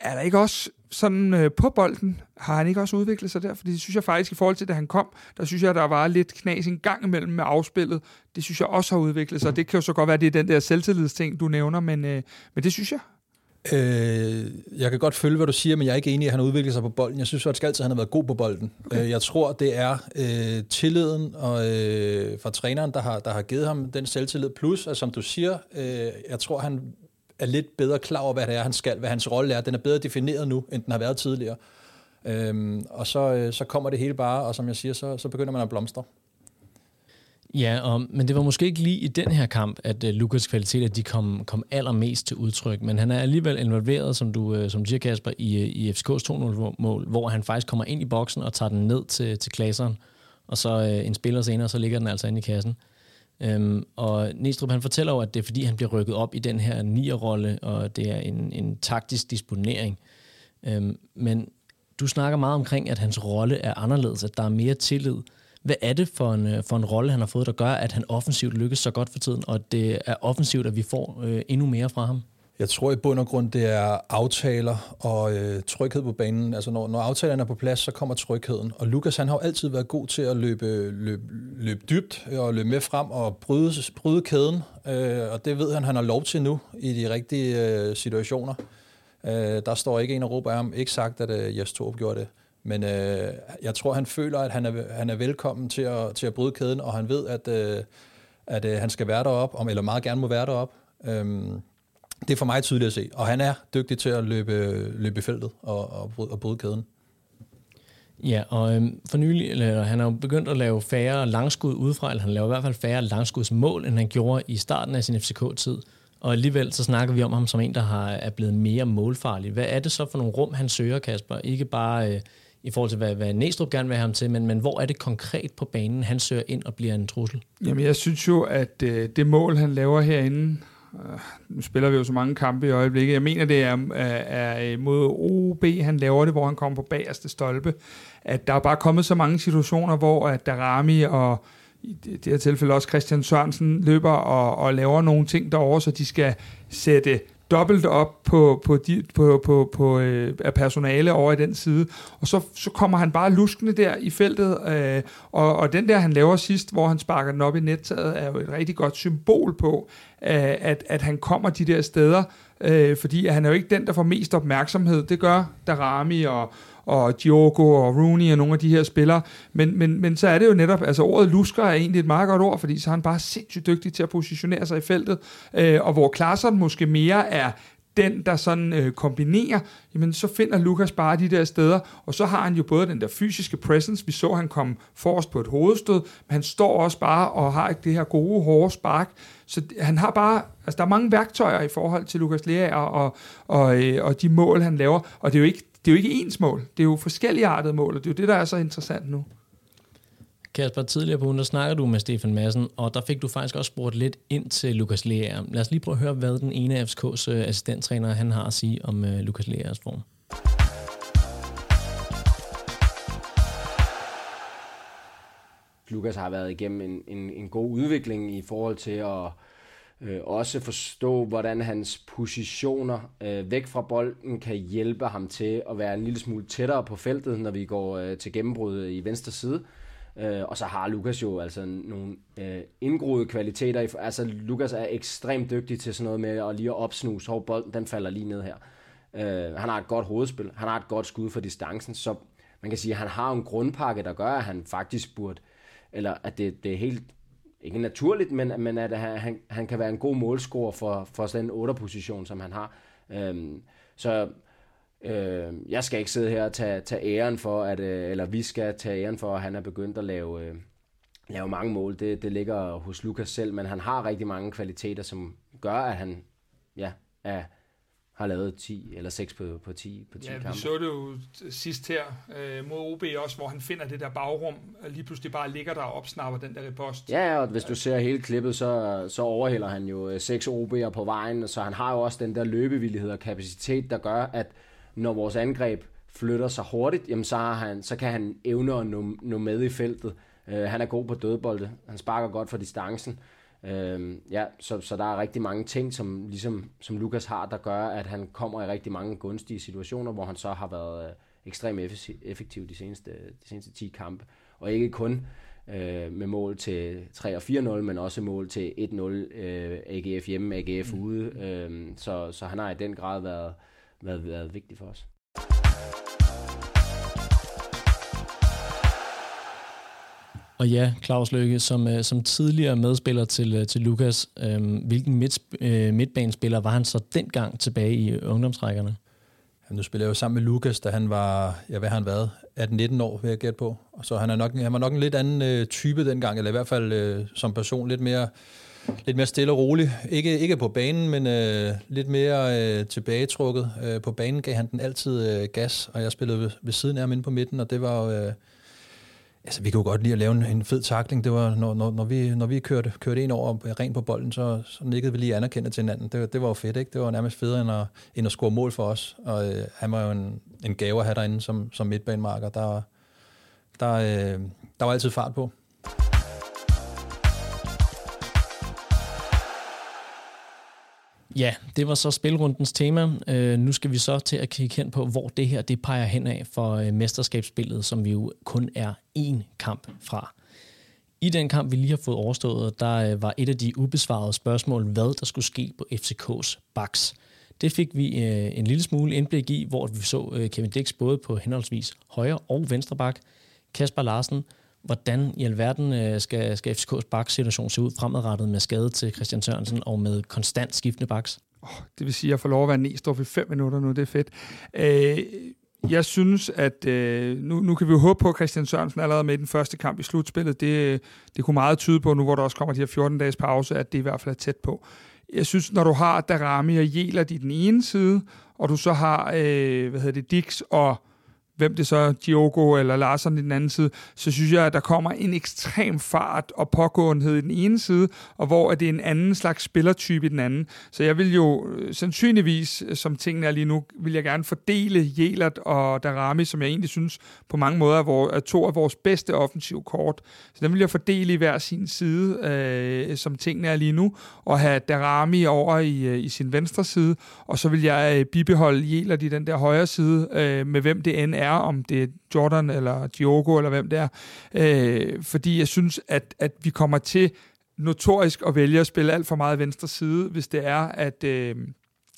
er der ikke også sådan uh, på bolden, har han ikke også udviklet sig der? Fordi det synes jeg faktisk, i forhold til, da han kom, der synes jeg, der var lidt knas en gang imellem med afspillet. Det synes jeg også har udviklet sig. Det kan jo så godt være, det er den der selvtillidsting, du nævner, men, uh, men det synes jeg. Øh, jeg kan godt følge, hvad du siger, men jeg er ikke enig i, at han har udviklet sig på bolden. Jeg synes faktisk altid, at han har været god på bolden. Okay. Øh, jeg tror, det er øh, tilliden og, øh, fra træneren, der har, der har givet ham den selvtillid. Plus, at som du siger, øh, jeg tror, han er lidt bedre klar over, hvad det er, han skal, hvad hans rolle er. Den er bedre defineret nu, end den har været tidligere. Øh, og så, øh, så kommer det hele bare, og som jeg siger, så, så begynder man at blomstre. Ja, og, men det var måske ikke lige i den her kamp, at uh, Lukas kvaliteter de kom, kom allermest til udtryk, men han er alligevel involveret, som du, uh, som du siger, Kasper, i, øh, i FCK's 2-0-mål, hvor han faktisk kommer ind i boksen og tager den ned til, til klasseren, og så uh, en spiller senere, så ligger den altså inde i kassen. Um, og Næstrup, han fortæller jo, at det er fordi, han bliver rykket op i den her nierrolle, og det er en, en taktisk disponering. Um, men du snakker meget omkring, at hans rolle er anderledes, at der er mere tillid, hvad er det for en, øh, for en rolle, han har fået, der gør, at han offensivt lykkes så godt for tiden, og det er offensivt, at vi får øh, endnu mere fra ham? Jeg tror i bund og grund, det er aftaler og øh, tryghed på banen. Altså når, når aftalerne er på plads, så kommer trygheden. Og Lukas han har jo altid været god til at løbe, løbe, løbe dybt og løbe med frem og bryde, bryde kæden. Øh, og det ved han, han har lov til nu i de rigtige øh, situationer. Øh, der står ikke en og råber af ham. Ikke sagt, at øh, Jes Torp gjorde det. Men øh, jeg tror, han føler, at han er, han er velkommen til at, til at bryde kæden, og han ved, at, øh, at øh, han skal være deroppe, om, eller meget gerne må være deroppe. Øhm, det er for mig tydeligt at se. Og han er dygtig til at løbe, løbe i feltet og, og, bryde, og bryde kæden. Ja, og øhm, for nylig, eller, han har jo begyndt at lave færre langskud udefra, eller han laver i hvert fald færre langskudsmål, end han gjorde i starten af sin FCK-tid. Og alligevel så snakker vi om ham som en, der har, er blevet mere målfarlig. Hvad er det så for nogle rum, han søger, Kasper? Ikke bare øh, i forhold til, hvad, hvad Næstrup gerne vil have ham til, men, men hvor er det konkret på banen, han søger ind og bliver en trussel? Jamen, jeg synes jo, at øh, det mål, han laver herinde, øh, nu spiller vi jo så mange kampe i øjeblikket, jeg mener, det er, øh, er, er mod OB, han laver det, hvor han kommer på bagerste stolpe, at der er bare kommet så mange situationer, hvor at Darami og i det her tilfælde også Christian Sørensen løber og, og laver nogle ting derovre, så de skal sætte dobbelt op på, på, de, på, på, på øh, af personale over i den side, og så, så kommer han bare luskende der i feltet, øh, og, og den der, han laver sidst, hvor han sparker den op i nettaget, er jo et rigtig godt symbol på, øh, at, at han kommer de der steder, øh, fordi han er jo ikke den, der får mest opmærksomhed. Det gør Darami og, og Diogo og Rooney og nogle af de her spillere. Men, men, men så er det jo netop, altså ordet lusker er egentlig et meget godt ord, fordi så er han bare sindssygt dygtig til at positionere sig i feltet, øh, og hvor Klaassen måske mere er den, der sådan øh, kombinerer, jamen så finder Lukas bare de der steder, og så har han jo både den der fysiske presence, vi så han kom forrest på et hovedstød, men han står også bare og har ikke det her gode, hårde spark, så han har bare, altså der er mange værktøjer i forhold til Lukas Lea og, og, og, øh, og de mål, han laver, og det er jo ikke det er jo ikke ens mål, det er jo forskelligartede mål, og det er jo det, der er så interessant nu. Kasper, tidligere på ugen, der snakkede du med Stefan Madsen, og der fik du faktisk også spurgt lidt ind til Lukas Lea. Lad os lige prøve at høre, hvad den ene af FCK's øh, assistenttræner han har at sige om øh, Lukas Leas form. Lukas har været igennem en, en, en god udvikling i forhold til at øh, også forstå, hvordan hans positioner øh, væk fra bolden kan hjælpe ham til at være en lille smule tættere på feltet, når vi går øh, til gennembrud øh, i venstre side. Øh, og så har Lukas jo altså nogle øh, indgroede kvaliteter. Altså Lukas er ekstremt dygtig til sådan noget med at lige at opsnuse, hvor bolden den falder lige ned her. Øh, han har et godt hovedspil, han har et godt skud for distancen, så man kan sige, at han har en grundpakke, der gør, at han faktisk burde, eller at det, det er helt, ikke naturligt, men, men at han, han kan være en god målscorer for, for sådan en 8-position, som han har. Øhm, så øh, jeg skal ikke sidde her og tage, tage æren for, at, øh, eller vi skal tage æren for, at han er begyndt at lave, øh, lave mange mål. Det, det ligger hos Lukas selv, men han har rigtig mange kvaliteter, som gør, at han ja, er, har lavet 10 eller 6 på, på 10, på 10 ja, kampe. vi så det jo sidst her øh, mod OB også, hvor han finder det der bagrum, og lige pludselig bare ligger der og opsnapper den der repost. Ja, og hvis du ser hele klippet, så, så overhælder han jo 6 OB'er på vejen, så han har jo også den der løbevillighed og kapacitet, der gør, at når vores angreb flytter sig hurtigt, jamen så, har han, så kan han evne at nå, nå med i feltet. Uh, han er god på dødbolde, han sparker godt for distancen. Uh, ja, så, så der er rigtig mange ting, som, ligesom, som Lukas har, der gør, at han kommer i rigtig mange gunstige situationer, hvor han så har været uh, ekstremt effektiv de seneste, de seneste 10 kampe. Og ikke kun uh, med mål til 3 og 4-0, men også mål til 1-0 uh, AGF hjemme, AGF mm. ude. Uh, så, så han har i den grad været, været, været vigtig for os. Og ja, Claus Løkke, som, øh, som tidligere medspiller til, øh, til Lukas, øhm, hvilken midt, øh, midtbanespiller var han så dengang tilbage i ungdomsrækkerne? Jamen, nu spiller jeg jo sammen med Lukas, da han var, ja, hvad har han været, 18-19 år, vil jeg gætte på. Så han, er nok, han var nok en lidt anden øh, type dengang, eller i hvert fald øh, som person lidt mere lidt mere stille og rolig. Ikke, ikke på banen, men øh, lidt mere øh, tilbagetrukket. Øh, på banen gav han den altid øh, gas, og jeg spillede ved, ved siden af ham inde på midten, og det var øh, Altså, vi kunne godt lide at lave en, en fed takling. Det var, når, når, når vi, når vi kørte, kørte en over øh, rent på bolden, så, så nikkede vi lige anerkendt til hinanden. Det, det var jo fedt, ikke? Det var nærmest federe end at, end at score mål for os. Og øh, han var jo en, en gave at have derinde som, som midtbanemarker. Der, der, øh, der var altid fart på. Ja, det var så spilrundens tema. Øh, nu skal vi så til at kigge hen på, hvor det her det peger hen af for øh, mesterskabsspillet, som vi jo kun er én kamp fra. I den kamp, vi lige har fået overstået, der øh, var et af de ubesvarede spørgsmål, hvad der skulle ske på FCK's baks. Det fik vi øh, en lille smule indblik i, hvor vi så øh, Kevin Dix både på henholdsvis højre og venstre bak. Kasper Larsen, hvordan i alverden øh, skal, skal FCK's baksituation se ud fremadrettet med skade til Christian Sørensen og med konstant skiftende baks? Oh, det vil sige, at jeg får lov at være Næstrup i fem minutter nu, det er fedt. Øh, jeg synes, at øh, nu, nu kan vi jo håbe på, at Christian Sørensen allerede med i den første kamp i slutspillet. Det, det kunne meget tyde på, nu hvor der også kommer de her 14 dages pause, at det i hvert fald er tæt på. Jeg synes, når du har Darami og Jelert i den ene side, og du så har, øh, hvad hedder det, Dix og hvem det så er, Diogo eller Larsen i den anden side, så synes jeg, at der kommer en ekstrem fart og pågåenhed i den ene side, og hvor er det en anden slags spillertype i den anden. Så jeg vil jo øh, sandsynligvis, øh, som tingene er lige nu, vil jeg gerne fordele Jelert og Darami, som jeg egentlig synes på mange måder er, er to af vores bedste offensive kort. Så den vil jeg fordele i hver sin side, øh, som tingene er lige nu, og have Darami over i, øh, i sin venstre side, og så vil jeg bibeholde Jelert i den der højre side, øh, med hvem det end er er, om det er Jordan eller Diogo eller hvem det er. Øh, fordi jeg synes, at, at vi kommer til notorisk at vælge at spille alt for meget venstre side, hvis det er, at, øh,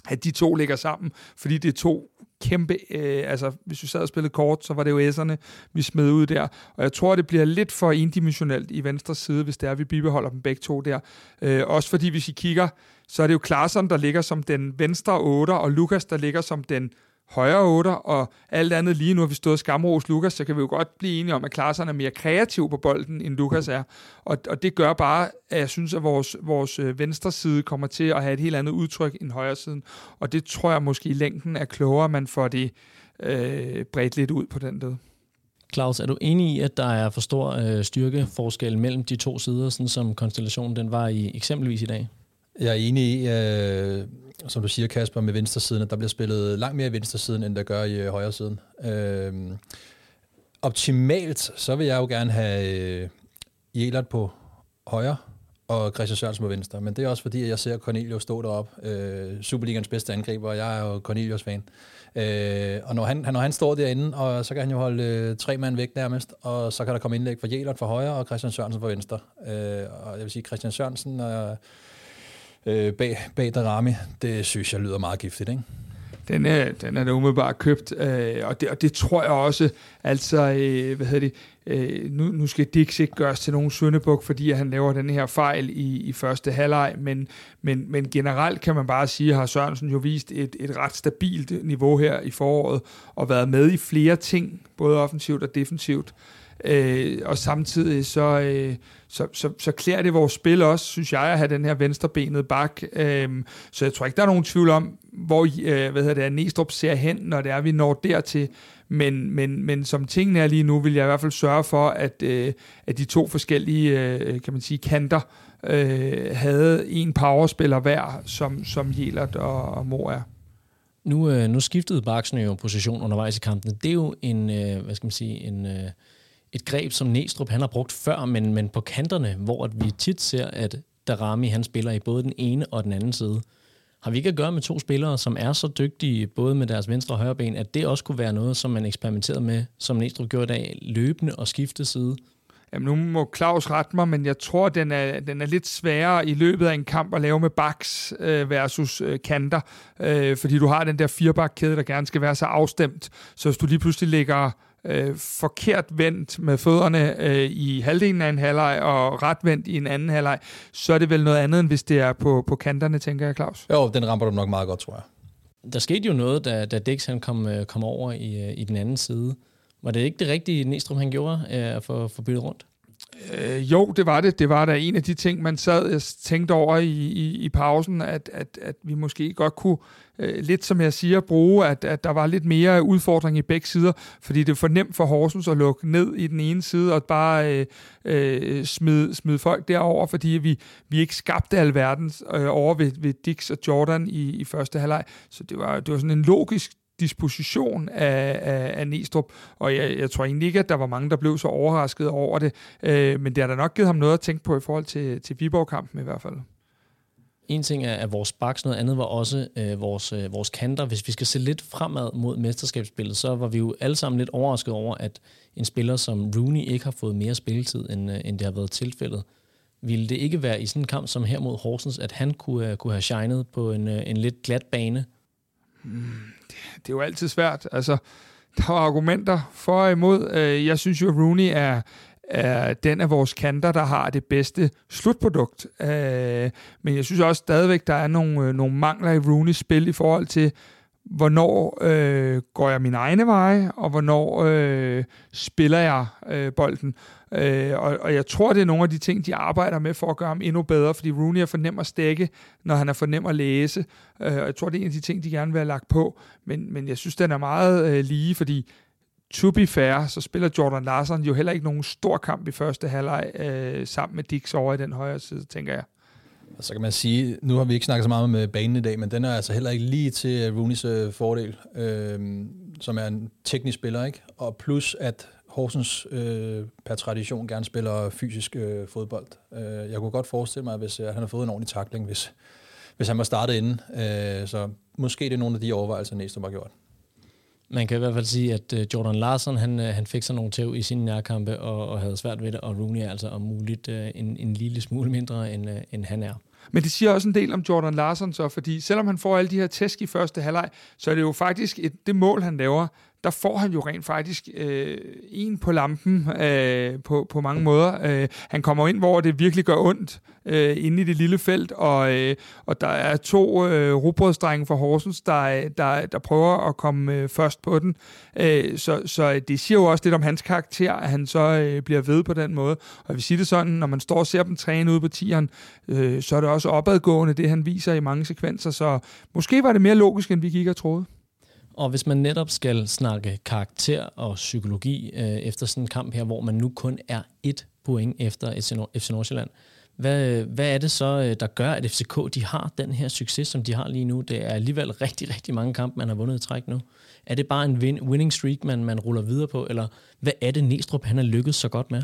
at de to ligger sammen, fordi det er to kæmpe, øh, altså hvis vi sad og spillede kort, så var det jo S'erne, vi smed ud der, og jeg tror, det bliver lidt for endimensionelt i venstre side, hvis det er, at vi bibeholder dem begge to der. Øh, også fordi, hvis I kigger, så er det jo Klaarsson, der ligger som den venstre 8, og Lukas, der ligger som den højre otter, og alt andet lige nu har vi stået skamros Lukas, så kan vi jo godt blive enige om, at Klaarsson er mere kreativ på bolden, end Lukas er. Og, og det gør bare, at jeg synes, at vores, vores øh, venstre side kommer til at have et helt andet udtryk end højre siden. Og det tror jeg måske i længden er klogere, man får det øh, bredt lidt ud på den led. Claus, er du enig i, at der er for stor øh, styrkeforskel mellem de to sider, sådan som konstellationen den var i eksempelvis i dag? Jeg er enig i, øh, som du siger, Kasper, med venstresiden, at der bliver spillet langt mere i venstresiden, end der gør i øh, højresiden. Øh, optimalt, så vil jeg jo gerne have, øh, Jelert på højre, og Christian Sørensen på venstre. Men det er også fordi, at jeg ser Cornelius stå deroppe, øh, Superligans bedste angriber, og jeg er jo Cornelius-fan. Øh, og når han, når han står derinde, og så kan han jo holde øh, tre mand væk nærmest, og så kan der komme indlæg fra Jelert fra højre, og Christian Sørensen fra venstre. Øh, og jeg vil sige, Christian Sørensen Øh, øh, bag, bag Darami, det synes jeg lyder meget giftigt, ikke? den er, den er da umiddelbart købt, øh, og, det, og det tror jeg også, altså, øh, hvad hedder det, øh, nu, nu skal Dix ikke gøres til nogen søndebuk, fordi han laver den her fejl i, i første halvleg, men, men, men generelt kan man bare sige, har Sørensen jo vist et, et ret stabilt niveau her i foråret, og været med i flere ting, både offensivt og defensivt. Øh, Øh, og samtidig så, øh, så, så, så klæder det vores spil også, synes jeg, at have den her venstrebenede bak. Øh, så jeg tror ikke, der er nogen tvivl om, hvor øh, hvad hedder det, Næstrup ser hen, når det er, vi når dertil. Men, men, men som tingene er lige nu, vil jeg i hvert fald sørge for, at, øh, at de to forskellige øh, kan man sige, kanter øh, havde en powerspiller hver, som, som Jelert og, og Mor er. Nu, øh, nu skiftede Baksen jo position undervejs i kampen. Det er jo en, øh, hvad skal man sige, en, øh, et greb, som Næstrup han har brugt før, men, men på kanterne, hvor at vi tit ser, at Darami han spiller i både den ene og den anden side. Har vi ikke at gøre med to spillere, som er så dygtige, både med deres venstre og højre ben, at det også kunne være noget, som man eksperimenterede med, som Næstrup gjorde i dag, løbende og skifte side? Jamen, nu må Claus rette mig, men jeg tror, den er, den er lidt sværere i løbet af en kamp at lave med baks øh, versus øh, kanter, øh, fordi du har den der firebakkæde, der gerne skal være så afstemt. Så hvis du lige pludselig lægger øh, forkert vendt med fødderne øh, i halvdelen af en halvleg og ret vendt i en anden halvleg, så er det vel noget andet, end hvis det er på, på kanterne, tænker jeg, Claus. Jo, den rammer du nok meget godt, tror jeg. Der skete jo noget, da, da Dix han kom, øh, kom over i, øh, i den anden side. Var det ikke det rigtige, Næstrup han gjorde øh, at få, få byttet rundt? Øh, jo, det var det. Det var da en af de ting, man sad og tænkte over i, i, i pausen, at, at, at vi måske godt kunne, øh, lidt som jeg siger, bruge, at, at der var lidt mere udfordring i begge sider, fordi det er for nemt for Horsens at lukke ned i den ene side og bare øh, øh, smide, smide folk derover, fordi vi, vi ikke skabte alverden øh, over ved, ved Dix og Jordan i, i første halvleg. Så det var, det var sådan en logisk disposition af, af, af Næstrup, og jeg, jeg tror egentlig ikke, at der var mange, der blev så overrasket over det, øh, men det har da nok givet ham noget at tænke på i forhold til, til Viborg-kampen i hvert fald. En ting er, at vores baks, noget andet var også øh, vores, øh, vores kanter. Hvis vi skal se lidt fremad mod mesterskabsspillet, så var vi jo alle sammen lidt overrasket over, at en spiller som Rooney ikke har fået mere spilletid, end, øh, end det har været tilfældet. Ville det ikke være i sådan en kamp som her mod Horsens, at han kunne, uh, kunne have shined på en, uh, en lidt glat bane? Mm, det er jo altid svært. Altså, der er argumenter for og imod. Øh, jeg synes jo, at Rooney er, er den af vores kanter, der har det bedste slutprodukt. Øh, men jeg synes også stadigvæk, der er nogle, øh, nogle mangler i Rooney's spil i forhold til, hvornår øh, går jeg min egne veje, og hvornår øh, spiller jeg øh, bolden. Øh, og, og jeg tror, det er nogle af de ting, de arbejder med for at gøre ham endnu bedre, fordi Rooney er for nem at stikke, når han er for nem at læse. Øh, og jeg tror, det er en af de ting, de gerne vil have lagt på. Men, men jeg synes, den er meget øh, lige, fordi to be fair, så spiller Jordan Larsen jo heller ikke nogen stor kamp i første halvleg øh, sammen med Dix over i den højre side, tænker jeg. Og så kan man sige, nu har vi ikke snakket så meget med banen i dag, men den er altså heller ikke lige til Rooneys øh, fordel, øh, som er en teknisk spiller, ikke? Og plus at Horsens øh, per tradition gerne spiller fysisk øh, fodbold. Øh, jeg kunne godt forestille mig, hvis øh, han har fået en ordentlig takling, hvis, hvis han var startet inden. Øh, så måske det er nogle af de overvejelser, Næstrup har gjort. Man kan i hvert fald sige, at øh, Jordan Larsen han, øh, han fik sig nogle tæv i sine nærkampe og, og havde svært ved det, og Rooney er altså om muligt øh, en, en lille smule mindre, end, end han er. Men det siger også en del om Jordan Larsen så, fordi selvom han får alle de her tæsk i første halvleg, så er det jo faktisk et, det mål, han laver, der får han jo rent faktisk øh, en på lampen øh, på, på mange måder. Øh, han kommer ind, hvor det virkelig gør ondt øh, inde i det lille felt, og, øh, og der er to øh, robrødsdrenge fra Horsens, der, der, der prøver at komme øh, først på den. Øh, så, så det siger jo også lidt om hans karakter, at han så øh, bliver ved på den måde. Og vi siger det sådan, når man står og ser dem træne ude på tieren, øh, så er det også opadgående, det han viser i mange sekvenser. Så måske var det mere logisk, end vi gik og troede. Og hvis man netop skal snakke karakter og psykologi øh, efter sådan en kamp her, hvor man nu kun er et point efter FC Nordsjælland, hvad, hvad er det så, øh, der gør, at FCK de har den her succes, som de har lige nu? Det er alligevel rigtig, rigtig mange kampe, man har vundet i træk nu. Er det bare en win- winning streak, man, man ruller videre på, eller hvad er det, Næstrup han har lykkedes så godt med?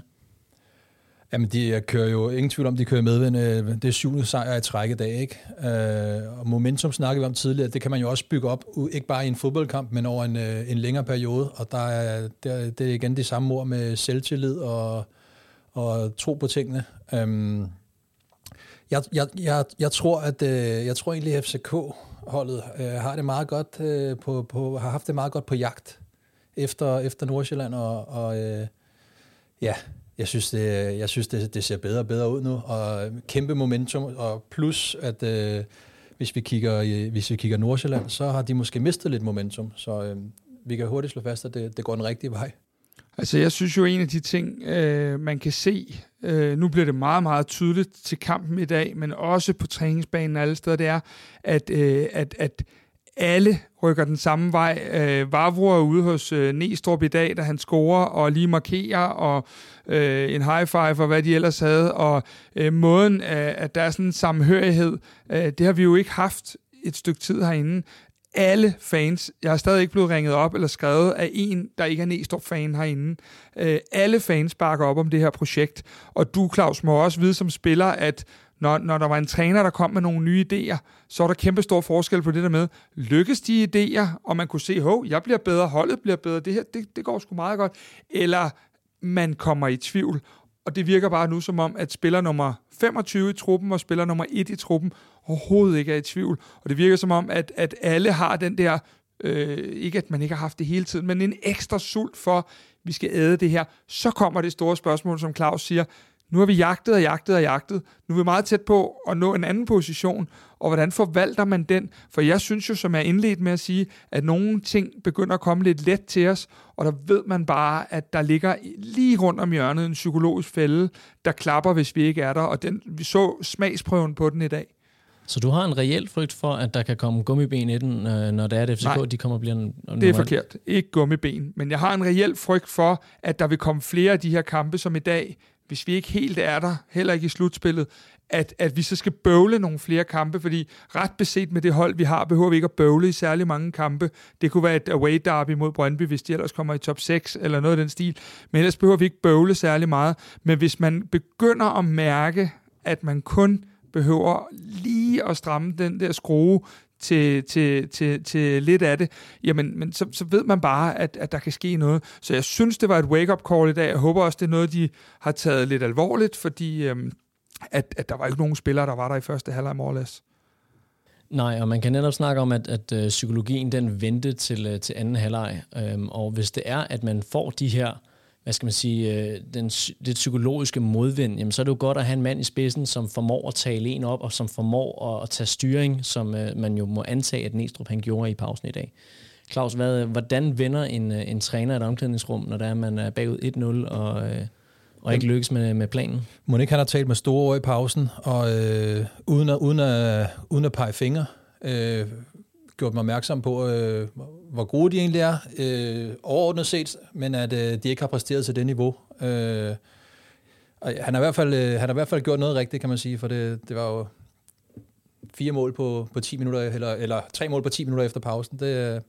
Jamen, de kører jo ingen tvivl om, de kører med. Øh, det er syvende sejr i træk i dag, ikke? Øh, og momentum snakkede vi om tidligere, det kan man jo også bygge op, ikke bare i en fodboldkamp, men over en, øh, en længere periode. Og der er, det er igen det samme ord med selvtillid og, og tro på tingene. Øhm, jeg, jeg, jeg, jeg, tror, at øh, jeg tror egentlig, at FCK-holdet har det meget godt på, på, har haft det meget godt på jagt efter, efter Nordsjælland, og, og ja, jeg synes, det, jeg synes det, det ser bedre og bedre ud nu, og kæmpe momentum, og plus at øh, hvis, vi kigger, hvis vi kigger Nordsjælland, så har de måske mistet lidt momentum, så øh, vi kan hurtigt slå fast, at det, det går den rigtige vej. Altså jeg synes jo, en af de ting, øh, man kan se, øh, nu bliver det meget, meget tydeligt til kampen i dag, men også på træningsbanen alle steder, det er, at, øh, at, at alle rykker den samme vej. Øh, Vavro er ude hos øh, Næstrup i dag, da han scorer og lige markerer, og øh, en high five og hvad de ellers havde. Og øh, måden, øh, at der er sådan en samhørighed, øh, det har vi jo ikke haft et stykke tid herinde. Alle fans, jeg har stadig ikke blevet ringet op eller skrevet af en, der ikke er Næstrup-fan herinde. Øh, alle fans bakker op om det her projekt. Og du, Claus, må også vide som spiller, at når, når der var en træner, der kom med nogle nye idéer, så var der kæmpe stor forskel på det der med, lykkes de idéer, og man kunne se, hov, jeg bliver bedre, holdet bliver bedre, det her, det, det går sgu meget godt, eller man kommer i tvivl, og det virker bare nu som om, at spiller nummer 25 i truppen og spiller nummer 1 i truppen overhovedet ikke er i tvivl, og det virker som om, at, at alle har den der, øh, ikke at man ikke har haft det hele tiden, men en ekstra sult for, vi skal æde det her, så kommer det store spørgsmål, som Claus siger, nu har vi jagtet og jagtet og jagtet. Nu er vi meget tæt på at nå en anden position, og hvordan forvalter man den? For jeg synes jo, som jeg indledt med at sige, at nogle ting begynder at komme lidt let til os, og der ved man bare, at der ligger lige rundt om hjørnet en psykologisk fælde, der klapper, hvis vi ikke er der, og den, vi så smagsprøven på den i dag. Så du har en reel frygt for, at der kan komme gummiben i den, øh, når det er det FCK, Nej, de kommer og bliver en det er forkert. Ikke gummiben. Men jeg har en reel frygt for, at der vil komme flere af de her kampe som i dag, hvis vi ikke helt er der, heller ikke i slutspillet, at, at vi så skal bøvle nogle flere kampe, fordi ret beset med det hold, vi har, behøver vi ikke at bøvle i særlig mange kampe. Det kunne være et away derby mod Brøndby, hvis de ellers kommer i top 6, eller noget af den stil. Men ellers behøver vi ikke bøvle særlig meget. Men hvis man begynder at mærke, at man kun behøver lige at stramme den der skrue til, til, til, til lidt af det, jamen men så, så ved man bare, at, at der kan ske noget. Så jeg synes, det var et wake-up call i dag. Jeg håber også, det er noget, de har taget lidt alvorligt, fordi øhm, at, at der var ikke nogen spillere, der var der i første halvleg morges. Nej, og man kan netop snakke om, at, at øh, psykologien den vendte til, øh, til anden halvleg. Øhm, og hvis det er, at man får de her hvad skal man sige, øh, den, det psykologiske modvind, jamen, så er det jo godt at have en mand i spidsen, som formår at tale en op, og som formår at, at tage styring, som øh, man jo må antage, at Næstrup han gjorde i pausen i dag. Claus, hvad, hvordan vender en, øh, en træner et omklædningsrum, når der er, man er bagud 1-0 og, øh, og ikke lykkes med, med planen? Monik han har talt med store ord i pausen, og øh, uden, at, uden, at, uden at pege fingre, øh, gjort mig opmærksom på, øh, hvor gode de egentlig er, øh, overordnet set, men at øh, de ikke har præsteret til det niveau. Øh, og han, har i hvert fald, øh, han har i hvert fald gjort noget rigtigt, kan man sige, for det, det var jo fire mål på, på 10 minutter, eller, eller tre mål på 10 minutter efter pausen. Det, øh,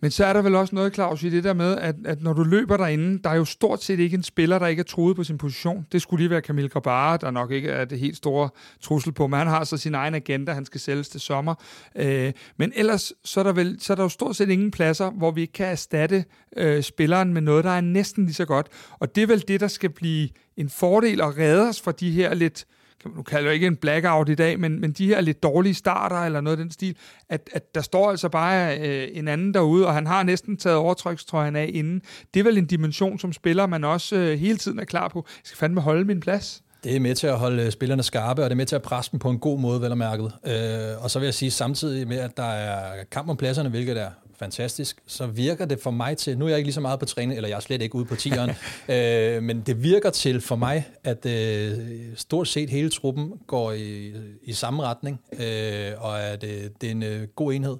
men så er der vel også noget, Claus, i det der med, at, at når du løber derinde, der er jo stort set ikke en spiller, der ikke er troet på sin position. Det skulle lige være Camille Grabara, der nok ikke er det helt store trussel på, men han har så sin egen agenda, han skal sælges til sommer. Øh, men ellers så er, der vel, så er der jo stort set ingen pladser, hvor vi ikke kan erstatte øh, spilleren med noget, der er næsten lige så godt. Og det er vel det, der skal blive en fordel og redde os fra de her lidt kan nu kalder det ikke en blackout i dag, men, men de her lidt dårlige starter eller noget af den stil, at, at der står altså bare øh, en anden derude, og han har næsten taget overtrykstrøjen af inden. Det er vel en dimension som spiller, man også øh, hele tiden er klar på. Jeg skal fandme holde min plads. Det er med til at holde øh, spillerne skarpe, og det er med til at presse dem på en god måde, vel og mærket. Øh, og så vil jeg sige samtidig med, at der er kamp om pladserne, hvilket er fantastisk, så virker det for mig til, nu er jeg ikke lige så meget på træning, eller jeg er slet ikke ude på tieren, øh, men det virker til for mig, at øh, stort set hele truppen går i, i samme retning, øh, og at øh, det er en øh, god enhed.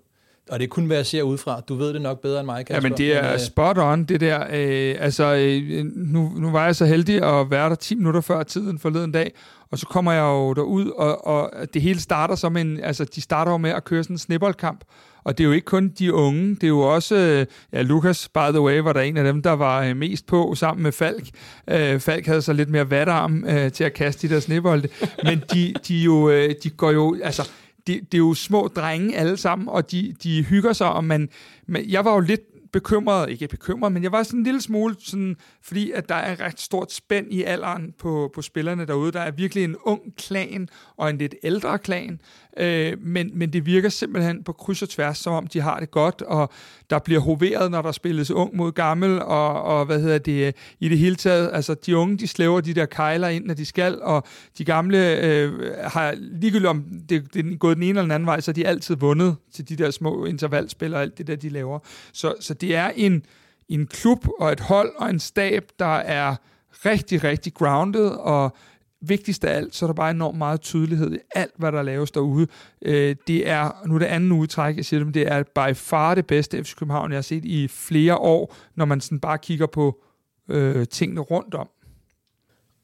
Og det er kun, hvad jeg ser udefra. Du ved det nok bedre end mig, Kasper. Ja, men det er men, øh, spot on, det der. Øh, altså, øh, nu, nu var jeg så heldig at være der 10 minutter før tiden forleden dag, og så kommer jeg jo derud, og, og det hele starter som en... Altså, de starter jo med at køre sådan en snibboldkamp, og det er jo ikke kun de unge, det er jo også, øh, ja, Lukas, by the way, var der en af dem, der var øh, mest på sammen med Falk. Øh, Falk havde så lidt mere vatarm øh, til at kaste de der snebolde, men de, de, jo, øh, de går jo, altså, det, det er jo små drenge alle sammen, og de, de hygger sig, og man, man, jeg var jo lidt bekymret, ikke bekymret, men jeg var sådan en lille smule, sådan, fordi at der er et ret stort spænd i alderen på, på spillerne derude. Der er virkelig en ung klan og en lidt ældre klan, øh, men, men det virker simpelthen på kryds og tværs, som om de har det godt, og der bliver hoveret, når der spilles ung mod gammel, og, og hvad hedder det, øh, i det hele taget, altså de unge, de slæver de der kejler ind, når de skal, og de gamle øh, har ligegyldigt om det, det er gået den ene eller den anden vej, så de altid vundet til de der små intervalspil og alt det der, de laver. Så, så det er en, en klub og et hold og en stab, der er rigtig, rigtig grounded, og vigtigst af alt, så er der bare enormt meget tydelighed i alt, hvad der laves derude. Øh, det er, nu er det anden udtræk, jeg siger det, men det er by far det bedste FC København, jeg har set i flere år, når man sådan bare kigger på øh, tingene rundt om.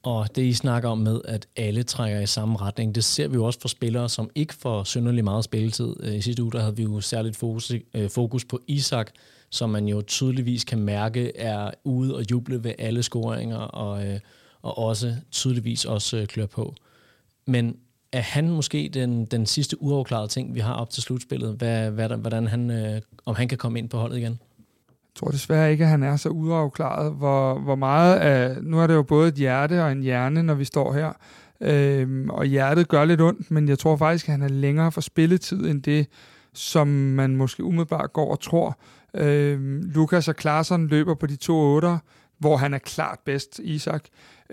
Og det I snakker om med, at alle trækker i samme retning, det ser vi jo også for spillere, som ikke får synderlig meget spilletid. Øh, I sidste uge der havde vi jo særligt fokus, øh, fokus på Isak, som man jo tydeligvis kan mærke er ude og juble ved alle scoringer, og, øh, og også tydeligvis også øh, klør på. Men er han måske den, den sidste uafklarede ting, vi har op til slutspillet? Hvad, hvad, hvordan han, øh, om han kan komme ind på holdet igen? Jeg tror desværre ikke, at han er så uafklaret, hvor, hvor meget af... Nu er det jo både et hjerte og en hjerne, når vi står her. Øhm, og hjertet gør lidt ondt, men jeg tror faktisk, at han er længere for spilletid end det, som man måske umiddelbart går og tror. Øhm, Lukas og Klaarsson løber på de to otter, hvor han er klart bedst, Isak.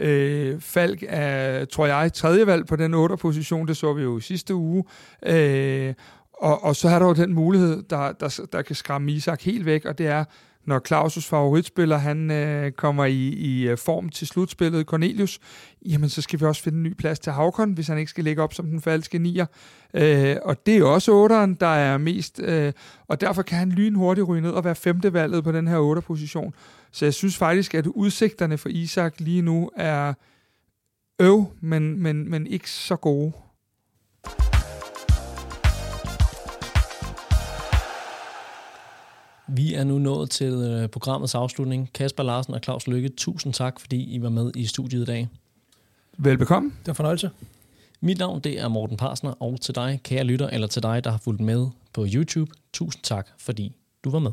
Øh, Falk er, tror jeg, tredje valg på den 8. position, det så vi jo i sidste uge. Øh, og, og så er der jo den mulighed, der, der, der kan skræmme Isak helt væk, og det er, når Claus' favoritspiller han øh, kommer i, i øh, form til slutspillet, Cornelius, jamen så skal vi også finde en ny plads til Havkon, hvis han ikke skal ligge op som den falske nier. Øh, og det er også otteren, der er mest, øh, og derfor kan han lynhurtigt ryge ned og være femte valget på den her otter position. Så jeg synes faktisk, at udsigterne for Isak lige nu er øv, men, men, men ikke så gode. Vi er nu nået til øh, programmets afslutning. Kasper Larsen og Claus Lykke, tusind tak, fordi I var med i studiet i dag. Velbekomme. Det var fornøjelse. Mit navn det er Morten Parsner, og til dig, kære lytter, eller til dig, der har fulgt med på YouTube, tusind tak, fordi du var med.